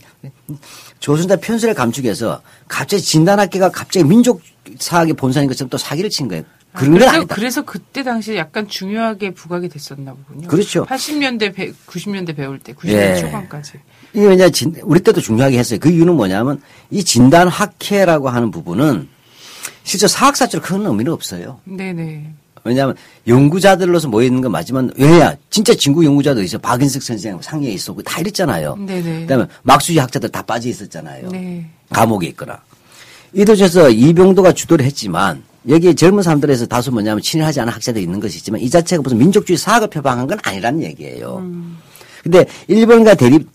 조선자 편수를 감축해서 갑자기 진단학계가 갑자기 민족 사학의 본산인 것처럼 또 사기를 친 거예요. 그런 건 그래서, 아니다. 그래서 그때 당시에 약간 중요하게 부각이 됐었나 보군요. 그렇죠. 80년대, 배, 90년대 배울 때, 90년대 예. 초반까지. 이게 왜냐, 진, 우리 때도 중요하게 했어요. 그 이유는 뭐냐면 이 진단 학회라고 하는 부분은 실제 사학사적으로 큰 의미는 없어요. 네네. 왜냐하면 연구자들로서 모여있는 건 맞지만 왜냐 진짜 진구 연구자도 있어 박인석 선생 상위에 있었고 다 이랬잖아요. 네네. 그다음에 막수지 학자들 다 빠져 있었잖아요. 네. 감옥에 있거나 이도저서 이병도가 주도를 했지만 여기에 젊은 사람들에서 다수 뭐냐면 친일하지 않은 학자들이 있는 것이 있지만 이 자체가 무슨 민족주의 사학을 표방한 건 아니라는 얘기예요. 음. 근데 일본과 대립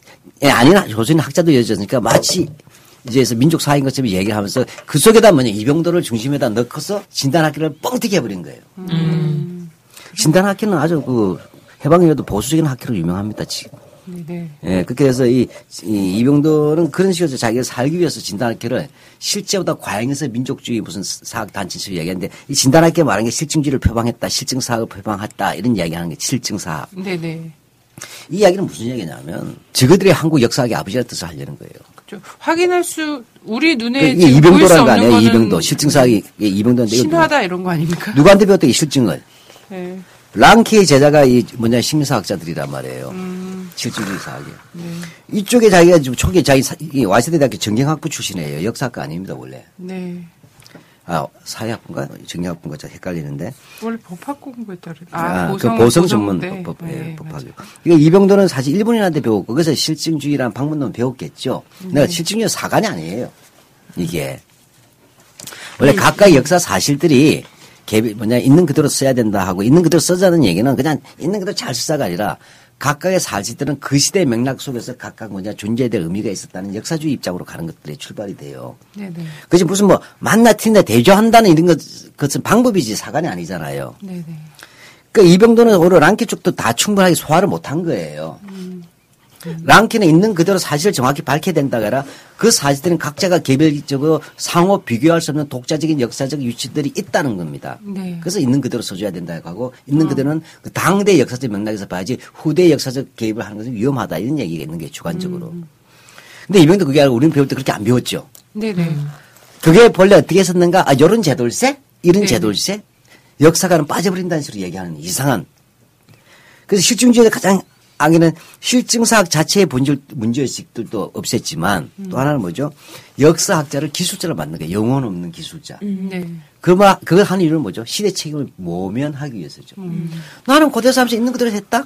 예, 아닌 조선 학자도 이어졌으니까 마치 이제서 민족 사인 것처럼 얘기를 하면서 그 속에다 뭐냐 이병도를 중심에다 넣고서 진단학교를 뻥튀기 해버린 거예요. 진단학교는 아주 그 해방이라도 보수적인 학교로 유명합니다 지금. 네네. 예, 그렇게 해서 이, 이 이병도는 그런 식으로 자기가 살기 위해서 진단학교를 실제보다 과잉해서 민족주의 무슨 사학 단체식 얘기하는데 이 진단학교 말하는 게 실증주의를 표방했다, 실증사학을 표방했다 이런 이야기하는 게 실증사학. 네네. 이 이야기는 무슨 얘기냐면 저그들이 한국 역사학의 아버지라는 뜻을 하려는 거예요. 그렇죠. 확인할 수, 우리 눈에 수 이병도라는 거 아니에요? 이병도 실증사학이 이게 이병도인데 신화다 이런 거 아닙니까? 누구한테 배웠다 이 실증을 네. 랑키의 제자가 이 뭐냐 식민사학자들이란 말이에요. 음. 실증주의 사학이. 네. 이쪽에 자기가 지금 초기에 자기 사- 이 와이세대대학교 정경학부 출신이에요. 역사학과 아닙니다 원래. 네. 아 사회학부인가 정경학부인가 저 헷갈리는데. 원래 법학 공부했다 그랬 아, 아, 그 보성, 보성 전문 보성대. 법, 법, 예, 네, 법학. 맞아요. 이게 이병도는 사실 일본인한테 배웠고 그래서 실증주의라는 방문론 배웠겠죠. 네. 내가 실증주의 사관이 아니에요. 이게 네. 원래 각각 역사 사실들이 개별 뭐냐 있는 그대로 써야 된다 하고 있는 그대로 써자는 얘기는 그냥 있는 그대로 잘 쓰자가 아니라 각각의 사실들은 그 시대 맥락 속에서 각각 뭐냐 존재해야 될 의미가 있었다는 역사주의 입장으로 가는 것들이 출발이 돼요. 네네. 그것이 무슨 뭐 만나 틀린다 대조한다는 이런 것 그것은 방법이지 사관이 아니잖아요. 네네. 그 이병도는 오히려 랑키 쪽도 다 충분하게 소화를 못한 거예요. 음. 랑키는 있는 그대로 사실을 정확히 밝혀야 된다가 아니라 그 사실들은 각자가 개별적으로 상호 비교할 수 없는 독자적인 역사적 위치들이 있다는 겁니다. 네. 그래서 있는 그대로 써줘야 된다고 하고 있는 그대로는 그 당대 역사적 맥락에서 봐야지 후대 역사적 개입을 하는 것은 위험하다 이런 얘기가 있는 게 주관적으로. 음. 근데 이병도 그게 아니고 우리는 배울 때 그렇게 안 배웠죠. 네네. 그게 본래 어떻게 했었는가? 아, 요런 제돌세? 이런 네. 제돌세? 역사가는 빠져버린다는 식으로 얘기하는 이상한. 그래서 실증주의의 가장 악에는 실증사학 자체의 본질 문제의식들도 없앴지만 또 하나는 뭐죠? 역사학자를 기술자로 만든 거예요. 영혼 없는 기술자. 네. 그 말, 그걸 하는 이유는 뭐죠? 시대 책임을 모면하기 위해서죠. 나는 고대사 하면서 있는 그대로 했다?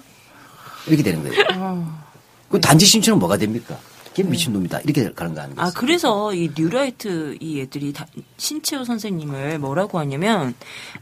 이렇게 되는 거예요. 어, 그 단지 신청은 뭐가 됩니까? 걔 미친놈이다. 이렇게 가는 거 아닙니까? 아 그래서 이 뉴라이트 이 애들이 다 신채호 선생님을 뭐라고 하냐면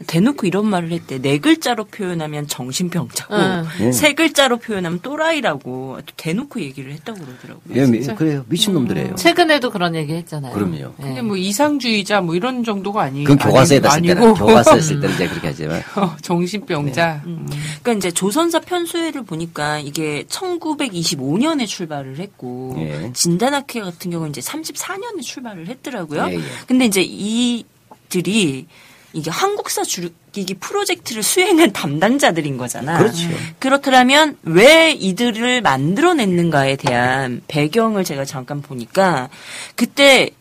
대놓고 이런 말을 했대 네 글자로 표현하면 정신병자고 응. 예. 세 글자로 표현하면 또라이라고 대놓고 얘기를 했다고 그러더라고요. 예, 미- 그래요. 미친놈들이에요. 최근에도 그런 얘기 했잖아요. 그럼요. 예. 근데 뭐 이상주의자 뭐 이런 정도가 아니 그건 교과서에 다 쓸 아니- 때는, 아니고 교과서에 쓸 때는 이제 그렇게 하지만. 어, 정신병자. 음. 그러니까 이제 조선사 편수회를 보니까 이게 1925년에 출발을 했고 예. 진단학회 같은 경우는 이제 34년에 출발을 했더라고요. 예, 예. 근데 이제 이들이 이게 한국사 줄이기 프로젝트를 수행한 담당자들인 거잖아. 그렇죠. 그렇더라면 왜 이들을 만들어냈는가에 대한 배경을 제가 잠깐 보니까 그때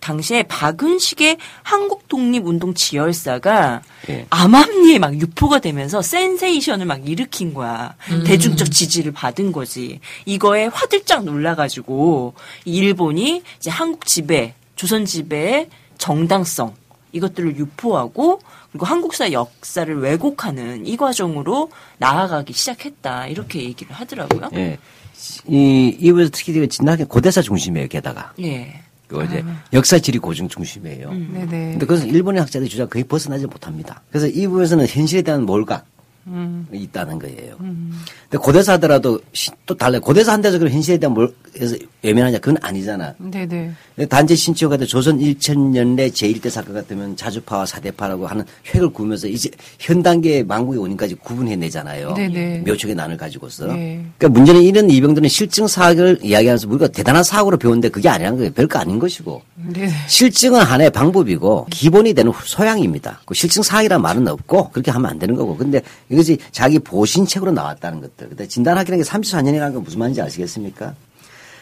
당시에 박은식의 한국 독립운동 지열사가 예. 암암리에 막 유포가 되면서 센세이션을 막 일으킨 거야. 대중적 지지를 받은 거지. 이거에 화들짝 놀라가지고 일본이 이제 한국 지배, 조선 지배의 정당성 이것들을 유포하고 그리고 한국사 역사를 왜곡하는 이 과정으로 나아가기 시작했다. 이렇게 얘기를 하더라고요. 예. 이, 이번에 특히 진학의 고대사 중심이에요, 게다가. 예. 그 이제 역사 지리 고증 중심이에요. 네네. 근데 그것은 일본의 학자들이 주장 거의 벗어나지 못합니다. 그래서 이 부분에서는 현실에 대한 몰각. 음. 이 있다는 거예요. 근데 고대사 하더라도 시- 또 달라요. 고대사 한다서 그럼 현실에 대한 몰에서 외면하냐? 그건 아니잖아. 네네. 단지 신치호가 조선 1천년대 제1대 사건 같으면 자주파와 사대파라고 하는 획을 구우면서 이제 현 단계의 망국의 원인까지 구분해내잖아요. 네네. 묘촉의 난을 가지고서. 네. 그러니까 문제는 이런 이병들은 실증 사학을 이야기하면서 우리가 대단한 사학으로 배웠는데 그게 아니라는 거예요. 별거 아닌 것이고. 네네. 실증은 하나의 방법이고 기본이 되는 소양입니다. 그 실증 사학이라는 말은 없고 그렇게 하면 안 되는 거고. 근데 이 것이 자기 보신책으로 나왔다는 것들. 근데 진단학이라는 게 34년이라는 건 무슨 말인지 아시겠습니까?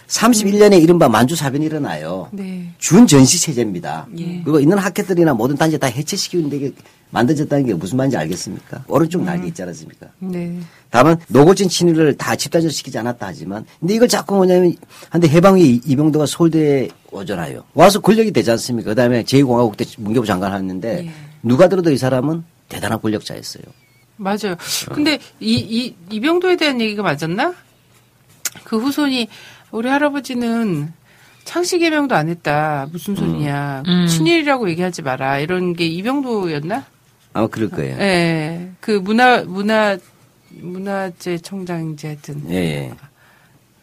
31년에 이른바 만주사변이 일어나요. 네. 준전시 체제입니다. 그리고 있는 학회들이나 모든 단체 다 해체시키는데 이게 만들어졌다는 게 무슨 말인지 알겠습니까? 오른쪽 날개 있지 않았습니까? 네. 다만 노골진 친일을 다 집단적시키지 않았다 하지만 근데 이걸 자꾸 뭐냐면 한데 해방위 이병도가 서울대에 오잖아요. 와서 권력이 되지 않습니까? 그다음에 제2공화국 때 문교부 장관 하는데 예. 누가 들어도 이 사람은 대단한 권력자였어요. 맞아요. 근데 이, 이, 이병도에 대한 얘기가 맞았나? 그 후손이, 우리 할아버지는 창씨 개명도 안 했다. 무슨 소리냐. 음. 친일이라고 얘기하지 마라. 이런 게 이병도였나? 아마 그럴 거예요. 예. 그 문화, 문화, 문화재 청장인지 하여튼. 예, 예.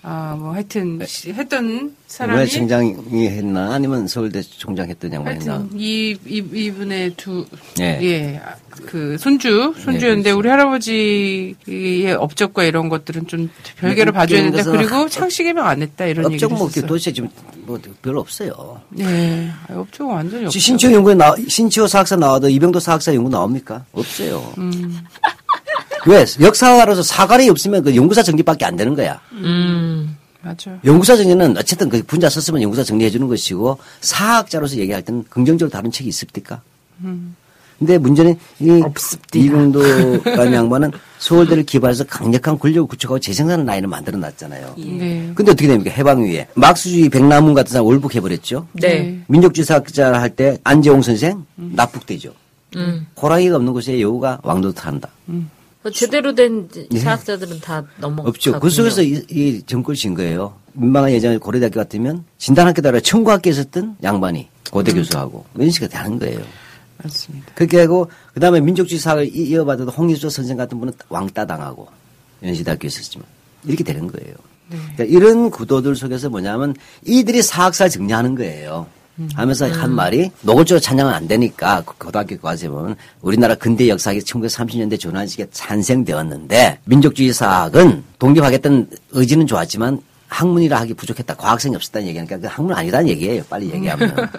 아, 뭐 하여튼, 시- 했던 사람이. 이번에 총장이 했나 아니면 서울대 총장 했던 양반이 했나. 이, 이, 이분의 두, 예. 예, 아, 그, 손주, 손주였는데, 그렇죠. 우리 할아버지의 업적과 이런 것들은 좀 별개로 네, 봐줘야 된다. 그리고 것은 창씨 개명 안 했다. 이런 얘기를 업적 뭐. 도대체 지금 뭐 별로 없어요. 네. 아, 업적은 완전히 없죠. 신치호 연구에 나 신치호 사학사 나와도 이병도 사학사 연구 나옵니까? 없어요. 음. 왜? 역사가로서 사관이 없으면 그 연구사 정리밖에 안 되는 거야. 음. 맞아요. 연구사 정리는 어쨌든 그 분자 썼으면 연구사 정리해 주는 것이고 사학자로서 얘기할 때는 긍정적으로 다른 책이 있습니까? 근데 문제는 이. 이병도라는 양반은 서울대를 기반해서 강력한 권력을 구축하고 재생산하는 라인을 만들어 놨잖아요. 네. 근데 어떻게 됩니까? 해방 이후에 막수주의 백남문 같은 사람 월북해 버렸죠. 네. 민족주의 사학자 할 때 안재홍 선생 납북되죠. 음. 호랑이가 없는 곳에 여우가 왕도탄다. 뭐 제대로 된 예. 사학자들은 다 넘어가고 없죠. 그 속에서 이, 이 정권을 진 거예요. 민망한 예전에 고려대학교 같으면 진단학교다 가 청구학교에 있었던 양반이 고대 교수하고 이런 식으로 되는 거예요. 맞습니다. 그렇게 하고 그다음에 민족주의 사학을 이- 이어받아도 홍일조 선생 같은 분은 왕따 당하고 연시대학교에 있었지만 이렇게 되는 거예요. 그러니까 이런 구도들 속에서 뭐냐면 이들이 사학사를 정리하는 거예요. 하면서 한 말이 노골적으로 찬양은 안 되니까 그 고등학교 과제 보면 우리나라 근대 역사학이 1930년대 조난식에 탄생되었는데 민족주의 사학은 독립하겠다는 의지는 좋았지만 학문이라 하기 부족했다. 과학성이 없었다는 얘기하니까 그 학문 아니라는 얘기예요. 빨리 얘기하면.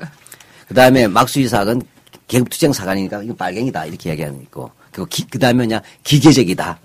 그 다음에 막수의 사학은 계급투쟁 사관이니까 이거 빨갱이다 이렇게 얘기하는 거 있고 그리고 그 다음에 뭐냐 기계적이다.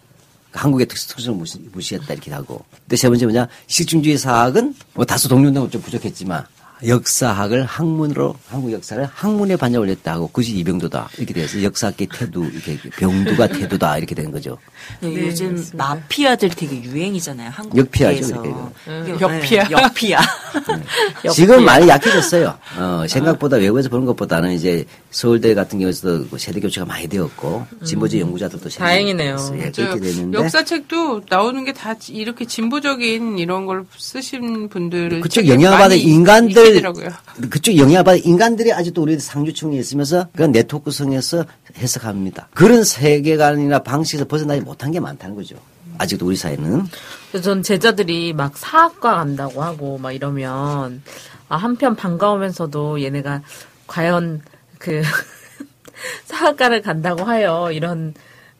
한국의 특수, 특성을 무시, 무시했다 이렇게 하고. 근데 세 번째 뭐냐 실증주의 사학은 뭐 다소 독립운동은 좀 부족했지만 역사학을 학문으로 한국 역사를 학문에 반영 올렸다 하고 그것이 이병도다 이렇게 돼서 역사학계 태도 이렇게 병두가 태도다 이렇게 된 거죠. 네, 네, 요즘 맞습니다. 마피아들이 되게 유행이잖아요. 역피아죠, 한국에서. 이렇게. 이게, 역피아. 네, 역피아. 지금 많이 약해졌어요. 어, 생각보다 외국에서 보는 것보다는 이제 서울대 같은 경우에서도 그 세대 교체가 많이 되었고 진보적 연구자들도 세대 다행이네요. 예, 저 그렇게 되는데 역사책도 나오는 게 다 이렇게 진보적인 이런 걸 쓰신 분들 그쪽 영향받은 많이 인간들 있더라고요. 그쪽 영향받은 인간들이 아직도 우리 상주층에 있으면서 그 네트워크성에서 해석합니다. 그런 세계관이나 방식에서 벗어나지 못한 게 많다는 거죠. 아직도 우리 사회는 전 제자들이 막 사학과 간다고 하고 막 이러면 아, 한편 반가우면서도 얘네가 과연 그 사학과를 간다고 하여 이런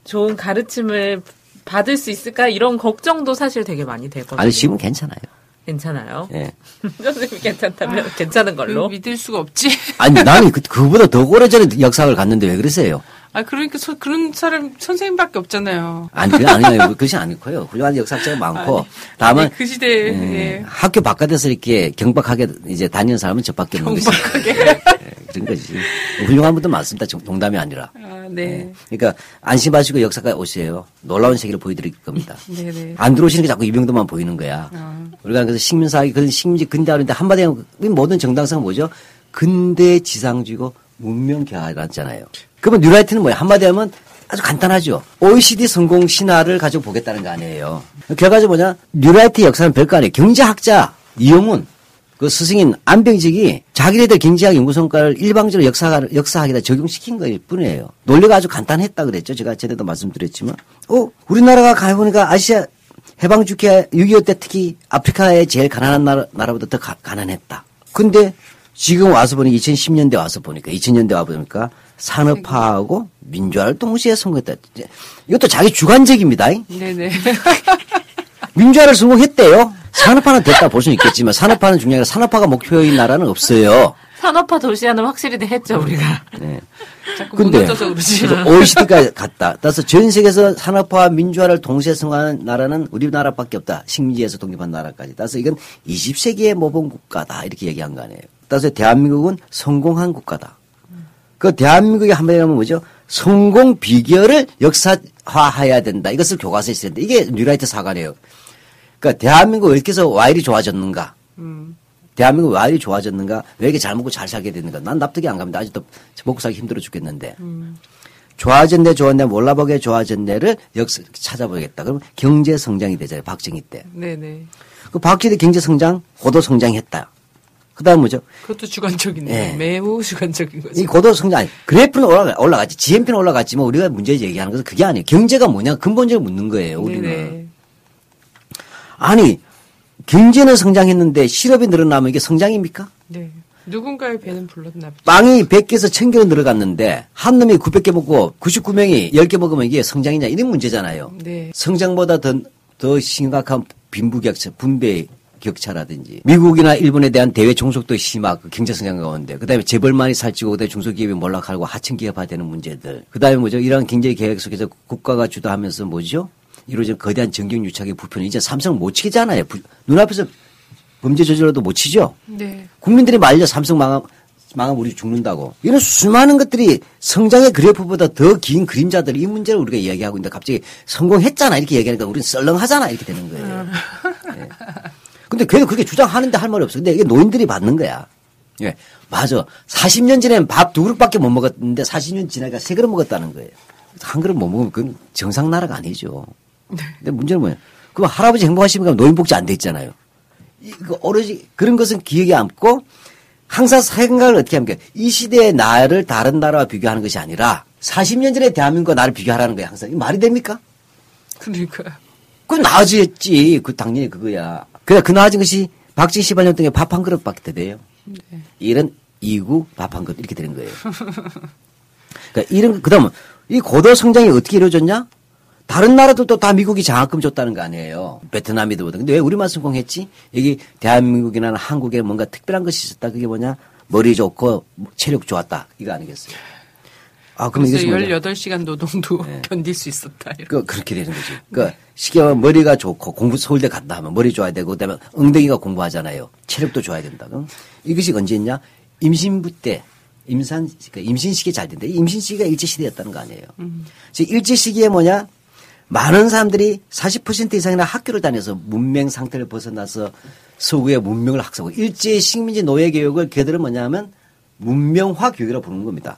좋은 가르침을 받을 수 있을까 이런 걱정도 사실 되게 많이 되거든요. 아니 지금 괜찮아요. 괜찮아요. 예. 선생님이 괜찮다면 괜찮은 걸로. 그 믿을 수가 없지. 아니 나는 그, 그보다 더 오래전에 역사를 갔는데 왜 그러세요? 아 그러니까 서- 그런 사람 선생님밖에 없잖아요. 아니 그게 아니에요. 그것이 아니고요. 훌륭한 역사학자가 많고 다만 아니, 그 시대에 예, 예. 학교 바깥에서 이렇게 경박하게 이제 다니는 사람은 저밖에 없는 거지. 예, 그런 거지. 훌륭한 분도 많습니다. 정- 농담이 아니라. 아, 네. 그러니까 안심하시고 역사가 오세요. 놀라운 세계를 보여드릴 겁니다. 네네. 안 들어오시는 게 자꾸 이병도만 보이는 거야. 아. 우리가 그래서 식민사학이 그런 식민지 근대화인데 한마디로 하면 이 모든 정당성은 뭐죠? 근대 지상주의고 문명 개화라잖아요. 그러면 뉴라이트는 뭐야? 한마디 하면 아주 간단하죠. OECD 성공 신화를 가지고 보겠다는 거 아니에요. 결과적으로 뭐냐? 뉴라이트 역사는 별거 아니에요. 경제학자 이영훈 그 스승인 안병직이 자기네들 경제학 연구 성과를 일방적으로 역사, 역사학에다 적용시킨 거일 뿐이에요. 논리가 아주 간단했다 그랬죠. 제가 전에도 말씀드렸지만. 어, 우리나라가 가보니까 아시아 해방 직후에 6.25 때 특히 아프리카의 제일 가난한 나라, 나라보다 더 가, 가난했다. 근데 지금 와서 보니 2010년대 와서 보니까 2000년대 와 보니까 산업화하고 민주화를 동시에 성공했다. 이것도 자기 주관적입니다. 네네. 민주화를 성공했대요. 산업화는 됐다 볼 수는 있겠지만 산업화는 중요한 게 산업화가 목표인 나라는 없어요. 산업화 도시화는 확실히 했죠 우리가. 네. 자꾸 근데 OECD까지 갔다. 따라서 전 세계에서 산업화와 민주화를 동시에 성공하는 나라는 우리나라밖에 없다. 식민지에서 독립한 나라까지. 따라서 이건 20세기의 모범 국가다. 이렇게 얘기한 거 아니에요. 따라서 대한민국은 성공한 국가다. 그 대한민국의 한마디로 하면 뭐죠? 성공 비결을 역사화해야 된다. 이것을 교과서에 된다. 이게 뉴라이트 사관이에요. 그러니까 대한민국 왜 이렇게 해서 와일이 좋아졌는가? 대한민국 왜 와일이 좋아졌는가? 왜 이렇게 잘 먹고 잘 살게 되는가? 난 납득이 안 갑니다. 아직도 먹고 살기 힘들어 죽겠는데. 좋아졌네, 좋았네, 몰라보게 좋아졌네를 역사 찾아보겠다. 그러면 경제 성장이 되잖아요. 박정희 때. 네네. 그 박정희 때 경제 성장, 고도 성장했다. 그 다음 뭐죠? 그것도 주관적이네요. 네. 매우 주관적인 거죠. 이 고도 성장, 아니, 그래프는 올라가, 올라갔지. GNP는 올라갔지만 우리가 문제 얘기하는 것은 그게 아니에요. 경제가 뭐냐 근본적으로 묻는 거예요. 우리는. 네네. 아니, 경제는 성장했는데 실업이 늘어나면 이게 성장입니까? 네. 누군가의 배는 불렀나 보죠. 빵이 100개에서 1000개로 늘어갔는데 한 놈이 900개 먹고 99명이 10개 먹으면 이게 성장이냐 이런 문제잖아요. 네. 성장보다 더, 더 심각한 빈부격차, 분배 격차라든지 미국이나 일본에 대한 대외 종속도 심하고 경제 성장 가운데 그다음에 재벌만이 살찌고 그다음에 중소기업이 몰락하고 하층 기업화되는 문제들 그다음에 뭐죠 이러한 경제 계획 속에서 국가가 주도하면서 뭐죠 이루어진 거대한 정경 유착의 부표는 이제 삼성을 못 치잖아요 부- 눈앞에서 범죄 저질러도 못 치죠 네. 국민들이 말려 삼성 망하, 망하면 우리 죽는다고. 이런 수많은 것들이 성장의 그래프보다 더 긴 그림자들 이 문제를 우리가 이야기하고 있는데 갑자기 성공했잖아 이렇게 얘기하니까 우리는 썰렁하잖아 이렇게 되는 거예요. 예. 근데 걔도 그렇게 주장하는데 할 말이 없어. 근데 이게 노인들이 받는 거야. 예. 맞아. 40년 전에는 밥두 그릇밖에 못 먹었는데 40년 지나니까 세 그릇 먹었다는 거예요. 한 그릇 못 먹으면 그건 정상 나라가 아니죠. 근데 문제는 뭐냐. 그럼 할아버지 행복하시면 노인복지 안 돼 있잖아요. 이거 오로지 그런 것은 기억에 않고 항상 생각을 어떻게 합니까? 이 시대의 나를 다른 나라와 비교하는 것이 아니라 40년 전에 대한민국과 나를 비교하라는 거예요. 항상. 이 말이 됩니까? 그러니까. 그 나아졌지. 그 당연히 그거야. 그래 그 나아진 것이 박정희 18년 동안 밥 한 그릇밖에 돼요. 이런 이구 밥 한 그릇 이렇게 되는 거예요. 그러니까 이런 그다음 이 고도 성장이 어떻게 이루어졌냐? 다른 나라들도 다 미국이 장학금 줬다는 거 아니에요. 베트남이도 보다. 근데 왜 우리만 성공했지? 여기 대한민국이나 한국에 뭔가 특별한 것이 있었다. 그게 뭐냐? 머리 좋고 체력 좋았다. 이거 아니겠어요? 아, 그럼 그래서 이것이 뭐냐? 18시간 노동도 네. 견딜 수 있었다. 이렇게. 그, 그렇게 되는 거지. 그, 쉽게 말하면 머리가 좋고 공부 서울대 갔다 하면 머리 좋아야 되고 그다음에 엉덩이가 공부하잖아요. 체력도 좋아야 된다. 그럼 이것이 언제였냐? 임신부 때 임산, 그 임신 시기에 잘 된다. 이 임신 시기가 일제 시대였다는 거 아니에요. 즉 일제 시기에 뭐냐? 많은 사람들이 40% 이상이나 학교를 다녀서 문명 상태를 벗어나서 서구의 문명을 학습하고 일제 식민지 노예 교육을 걔들은 뭐냐면 문명화 교육이라고 부르는 겁니다.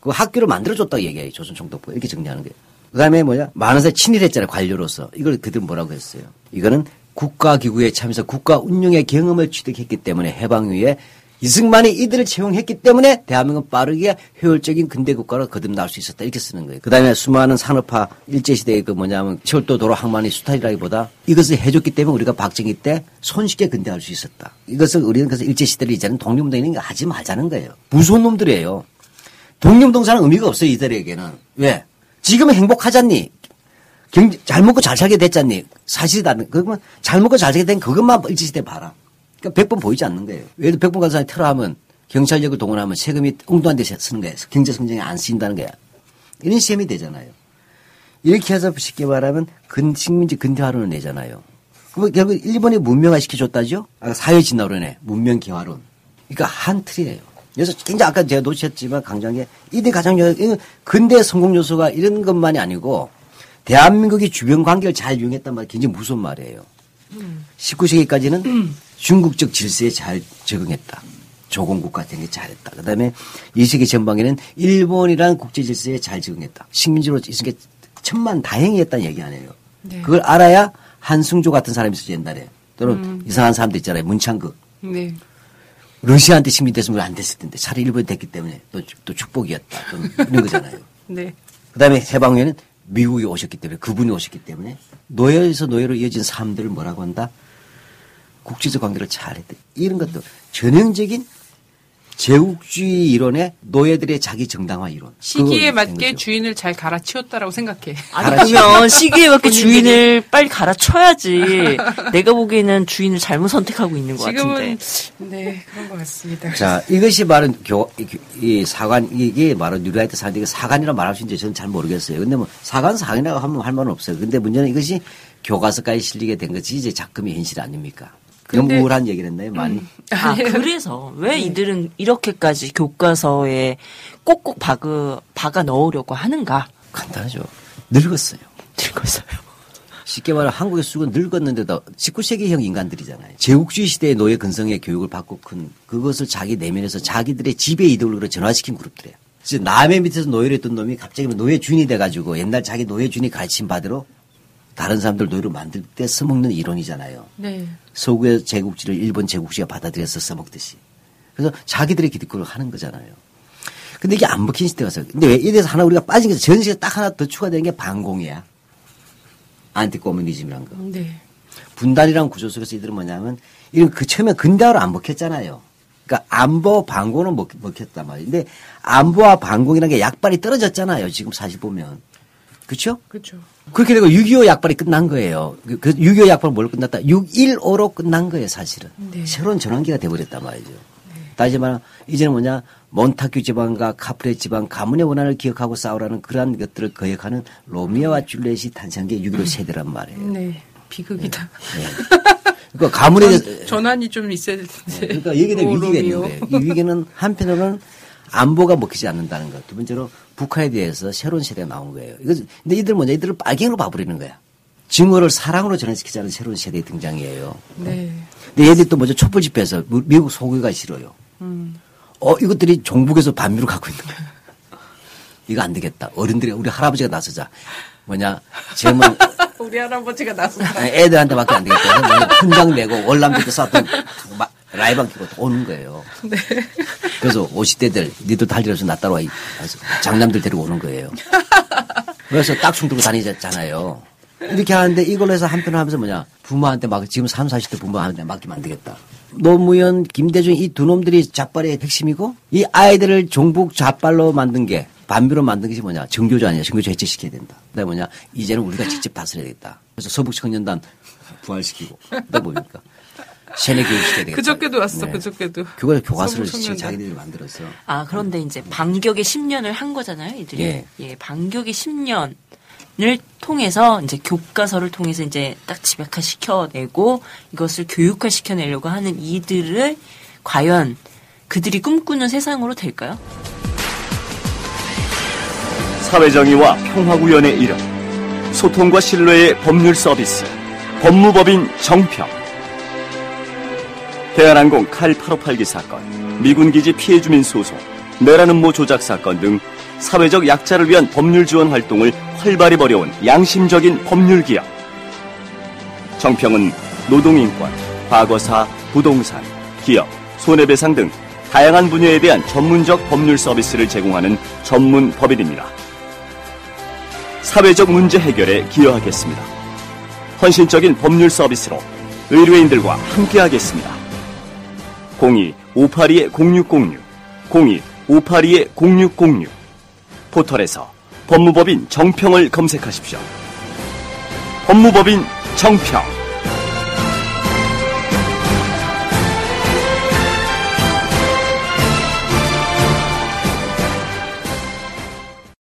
그 학교를 만들어줬다고 얘기해요. 조선 총독부가. 이렇게 정리하는 거예요. 그 다음에 뭐냐. 많은 사람이 친일했잖아요. 관료로서. 이걸 그들은 뭐라고 했어요. 이거는 국가기구에 참여해서 국가 운영의 경험을 취득했기 때문에 해방 후에 이승만이 이들을 채용했기 때문에 대한민국은 빠르게 효율적인 근대 국가로 거듭날 수 있었다. 이렇게 쓰는 거예요. 그 다음에 수많은 산업화 일제 시대의 그 뭐냐면 철도, 도로, 항만이 수탈이라기보다 이것을 해줬기 때문에 우리가 박정희 때 손쉽게 근대할 수 있었다. 이것을 우리는 그래서 일제 시대를 이제는 독립운동이니까 하지 말자는 거예요. 무서운 놈들이에요. 독립동사는 의미가 없어요, 이들에게는. 왜? 지금은 행복하잖니? 경, 잘 먹고 잘 살게 됐잖니? 사실이다는, 그러면 잘 먹고 잘 살게 된 그것만 일제시대 봐라. 그러니까 100번 보이지 않는 거예요. 예를 들어 100번 가서 사람이 테러하면 경찰력을 동원하면 세금이 엉뚱한 데 쓰는 거예요. 경제 성장에 안 쓰인다는 거야. 이런 시험이 되잖아요. 이렇게 해서 쉽게 말하면 근, 식민지 근대화론을 내잖아요. 그럼 결국 일본이 문명화 시켜줬다죠? 아까 사회 진화론에 문명 개화론. 그러니까 한 틀이에요. 그래서 굉장히 아까 제가 놓쳤지만 강조한 게 이들 가장 중요한 근대 성공 요소가 이런 것만이 아니고 대한민국이 주변 관계를 잘 이용했단 말이 굉장히 무서운 말이에요. 19세기까지는 중국적 질서에 잘 적응했다. 조공국가 되는 게 잘했다. 그 다음에 2세기 전방에는 일본이란 국제 질서에 잘 적응했다. 식민지로 있으니까 천만 다행히 했다는 얘기 아니에요. 네. 그걸 알아야 한승조 같은 사람이 있었지 옛날에. 또는 이상한 사람도 있잖아요. 문창극. 네. 러시아한테 식민됐으면 안 됐을 텐데 차라리 일본이 됐기 때문에 또, 또 축복이었다. 또 이런 거잖아요. 네. 그 다음에 해방 후에는 미국이 오셨기 때문에 그분이 오셨기 때문에 노예에서 노예로 이어진 사람들을 뭐라고 한다? 국제적 관계를 잘했대. 이런 것도 전형적인 제국주의 이론의 노예들의 자기 정당화 이론. 시기에 맞게. 주인을 잘 갈아치웠다라고 생각해. 아니 그러면 시기에 맞게 주인을 빨리 갈아쳐야지. 내가 보기에는 주인을 잘못 선택하고 있는 것 지금은 같은데. 네 그런 것 같습니다. 자, 이것이 바로 교, 이, 이 사관, 이게 바로 뉴라이트 사관인데 사관이라 말할 수 있는지 저는 잘 모르겠어요. 근데 뭐 사관 사관이라고 하면 할 말은 없어요. 근데 문제는 이것이 교과서까지 실리게 된 것이 이제 작금이 현실 아닙니까? 너무 근데- 우울한 얘기를 했나요? 많이? 아 그래서 왜 이들은 이렇게까지 교과서에 꼭꼭 박아, 박아 넣으려고 하는가? 간단하죠. 늙었어요. 늙었어요. 쉽게 말하면 한국의 수가 늙었는데도 19세기형 인간들이잖아요. 제국주의 시대의 노예 근성의 교육을 받고 큰 그것을 자기 내면에서 자기들의 지배 이데올로기로 전환시킨 그룹들이에요. 남의 밑에서 노예를 했던 놈이 갑자기 노예 주인이 돼가지고 옛날 자기 노예 주인이 가르침 받으러 다른 사람들 노예로 만들 때 써먹는 이론이잖아요. 네. 서구의 제국지를 일본 제국지가 받아들여서 써먹듯이. 그래서 자기들의 기득권을 하는 거잖아요. 근데 이게 안 먹힌 시대가 있어요. 근데 왜 이래서 하나 우리가 빠진 게 전시가 딱 하나 더 추가된 게 반공이야. 안티코뮤니즘이란 거. 네. 분단이란 구조 속에서 이들은 뭐냐면 이런 그 처음에 근대화로 안 먹혔잖아요. 그러니까 안보 반공은 먹, 먹혔단 말이에요. 근데 안보와 반공이라는 게 약발이 떨어졌잖아요. 지금 사실 보면. 그렇죠? 그렇죠. 그렇게 되고 6.25 약발이 끝난 거예요. 그, 그6.25 약발 뭘로 끝났다? 6.15로 끝난 거예요, 사실은. 네. 새로운 전환기가 돼버렸단 말이죠. 다시 말하면 이제는 뭐냐 몬타큐 지방과 카프레 지방 가문의 원한을 기억하고 싸우라는 그러한 것들을 거역하는 로미오와 줄리엣이 탄생한 게 6.15 세대란 말이에요. 네. 비극이다. 그러니까 가문에 대해서 전환이 좀 있어야 될 텐데. 그러니까 여기에 위기가 있는 로미오. 거예요. 이 위기는 한편으로는 안보가 먹히지 않는다는 것. 두 번째로 북한에 대해서 새로운 세대가 나온 거예요. 이거 근데 이들 뭐냐 이들을 빨갱이로 봐버리는 거야. 증오를 사랑으로 전환시키자는 새로운 세대의 등장이에요. 네. 근데 얘들 또 먼저 촛불 집회에서 무- 미국 소고기가 싫어요. 어 이것들이 종북에서 반미로 가고 있는 거야. 이거 안 되겠다. 어른들이 우리 할아버지가 나서자. 뭐냐 젊은 우리 할아버지가 나서 아, 애들한테밖에 안 되겠다. 훈장 내고 월남부터 쐈던 마- 라이방 끼고 오는 거예요. 그래서 50대들 니들도 할일 없어 나 따라와. 장남들 데리고 오는 거예요. 그래서 딱충 들고 다니잖아요. 이렇게 하는데 이걸로 해서 한편 하면서 뭐냐. 부모한테 막 지금 3, 40대 부모한테 맡기면 안 되겠다. 노무현, 김대중 이 두 놈들이 작발의 핵심이고 이 아이들을 종북 작발로 만든 게 반비로 만든 것이 뭐냐. 정교조 아니야. 정교조 해체시켜야 된다. 그다음에 뭐냐. 이제는 우리가 직접 다스려야 되겠다. 그래서 서북청년단 부활시키고. 그다 뭡니까. 세뇌 교육시켜야 되겠다. 그저께도 왔어, 네. 그저께도. 교과 교과서를 지금. 자기들이 만들었어. 아, 그런데 이제 반격의 10년을 한 거잖아요, 이들이. 예. 예, 반격의 10년 을 통해서 이제 교과서를 통해서 이제 딱 집약화 시켜내고 이것을 교육화 시켜내려고 하는 이들을 과연 그들이 꿈꾸는 세상으로 될까요? 사회정의와 평화구현의 이름, 소통과 신뢰의 법률 서비스, 법무법인 정평. 대한항공 칼 858기 사건, 미군기지 피해 주민 소송, 내라는 모 조작 사건 등 사회적 약자를 위한 법률 지원 활동을 활발히 벌여온 양심적인 법률 기업. 정평은 노동인권, 과거사, 부동산, 기업, 손해배상 등 다양한 분야에 대한 전문적 법률 서비스를 제공하는 전문 법인입니다. 사회적 문제 해결에 기여하겠습니다. 헌신적인 법률 서비스로 의뢰인들과 함께하겠습니다. 02-582-0606, 02-582-0606 포털에서 법무법인 정평을 검색하십시오. 법무법인 정평